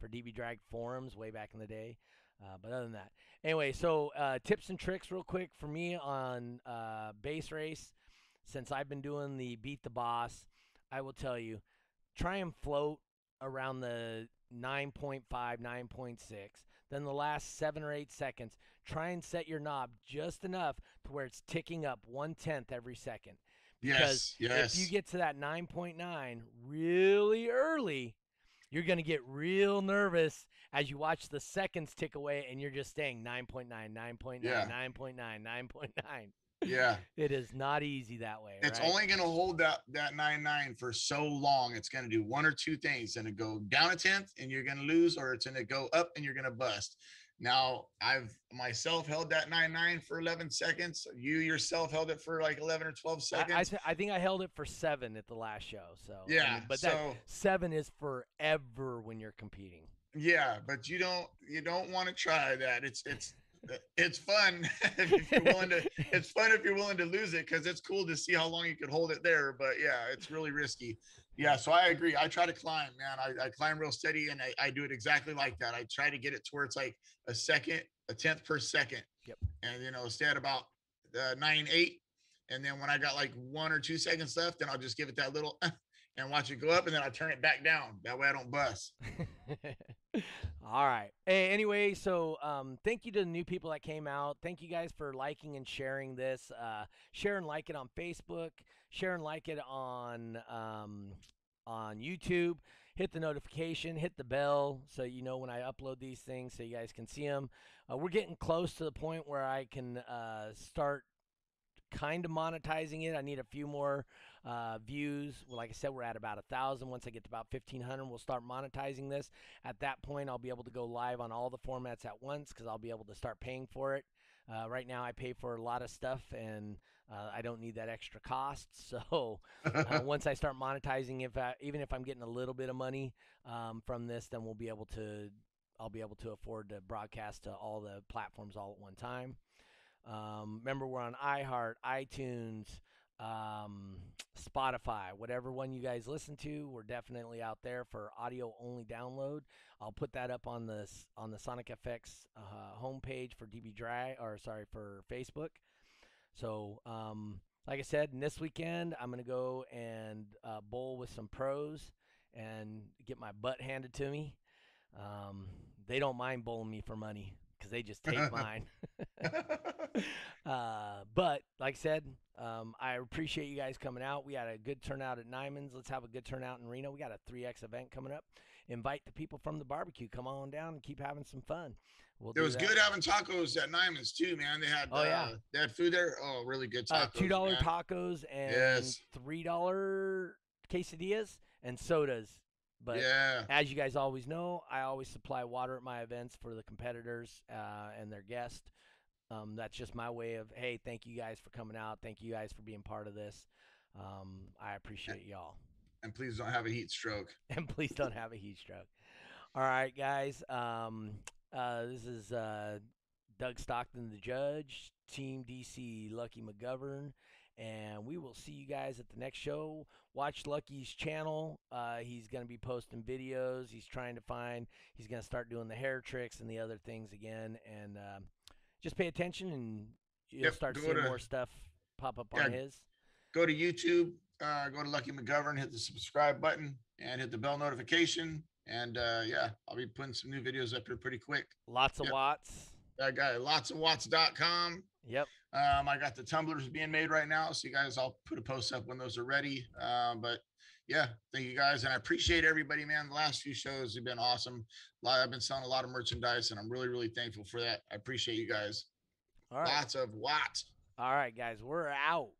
for DB Drag forums way back in the day. Uh, but other than that, anyway, so uh, tips and tricks real quick for me on uh, bass race. Since I've been doing the beat the boss, I will tell you, try and float around the 9.5, 9.6. Then the last seven or eight seconds, try and set your knob just enough to where it's ticking up one tenth every second.
Yes, yes.
If you get to that 9.9 really early, you're going to get real nervous as you watch the seconds tick away and you're just staying 9.9, 9.9,
Yeah.
9.9, 9.9.
yeah,
It is not easy that way.
it's
right?
only going to hold that that nine nine for so long. It's going to do one or two things. and it go down a tenth, and you're going to lose, or it's going to go up, and you're going to bust. Now, I've myself held that nine nine for 11 seconds. You yourself held it for like 11 or 12 seconds.
I, I, th- I think I held it for seven at the last show. So I
yeah,
mean, but
so
that seven is forever when you're competing.
yeah, but you don't you don't want to try that. It's it's it's fun if you're willing to it's fun if you're willing to lose it because it's cool to see how long you could hold it there. But yeah, it's really risky. Yeah, so I agree. I try to climb, man. I, I climb real steady and I, I do it exactly like that. I try to get it to where it's like a second, a tenth per second.
Yep.
And you know, stay at about uh, nine, eight. And then when I got like one or two seconds left, then I'll just give it that little and watch it go up and then I turn it back down. That way I don't bust.
All right. Hey, anyway, so um, thank you to the new people that came out. Thank you guys for liking and sharing this. Uh, share and like it on Facebook. Share and like it on um, on YouTube. Hit the notification. Hit the bell so you know when I upload these things, so you guys can see them. Uh, we're getting close to the point where I can uh, start kind of monetizing it. I need a few more uh, views. Well, like I said, we're at about a thousand. Once I get to about fifteen hundred, we'll start monetizing this. At that point, I'll be able to go live on all the formats at once because I'll be able to start paying for it. Uh, right now, I pay for a lot of stuff, and uh, I don't need that extra cost. So uh, once I start monetizing, if I, even if I'm getting a little bit of money um, from this, then we'll be able to. I'll be able to afford to broadcast to all the platforms all at one time. Um, remember, we're on iHeart, iTunes, um, Spotify, whatever one you guys listen to. We're definitely out there for audio only download. I'll put that up on the on the Sonic FX uh, homepage for DB Dry or sorry for Facebook. So, um, like I said, this weekend I'm gonna go and uh, bowl with some pros and get my butt handed to me. Um, they don't mind bowling me for money because they just take mine. uh, but like I said, um, I appreciate you guys coming out. We had a good turnout at Nyman's. Let's have a good turnout in Reno. We got a 3X event coming up. Invite the people from the barbecue. Come on down and keep having some fun.
We'll it was that. good having tacos at Nyman's too, man. They had oh, uh, yeah. they had food there. Oh, really good tacos. Uh,
Two dollar tacos and yes. three dollar quesadillas and sodas but yeah. as you guys always know, I always supply water at my events for the competitors uh, and their guests. Um, that's just my way of, hey, thank you guys for coming out. Thank you guys for being part of this. Um, I appreciate y'all.
And please don't have a heat stroke.
and please don't have a heat stroke. All right, guys. Um, uh, this is uh, Doug Stockton, the judge, Team DC, Lucky McGovern, and we will see you guys at the next show. Watch Lucky's channel. Uh, he's going to be posting videos. He's trying to find. He's going to start doing the hair tricks and the other things again. And uh, just pay attention, and you'll yep, start seeing to, more stuff pop up yeah, on his.
Go to YouTube. Uh, go to Lucky McGovern. Hit the subscribe button and hit the bell notification. And uh, yeah, I'll be putting some new videos up here pretty quick.
Lots of yep. watts.
I got lots of watts.com.
Yep.
Um, I got the tumblers being made right now. So you guys, I'll put a post up when those are ready. Um, but yeah, thank you guys. And I appreciate everybody, man. The last few shows have been awesome. I've been selling a lot of merchandise and I'm really, really thankful for that. I appreciate you guys. All right. Lots of watts.
All right, guys, we're out.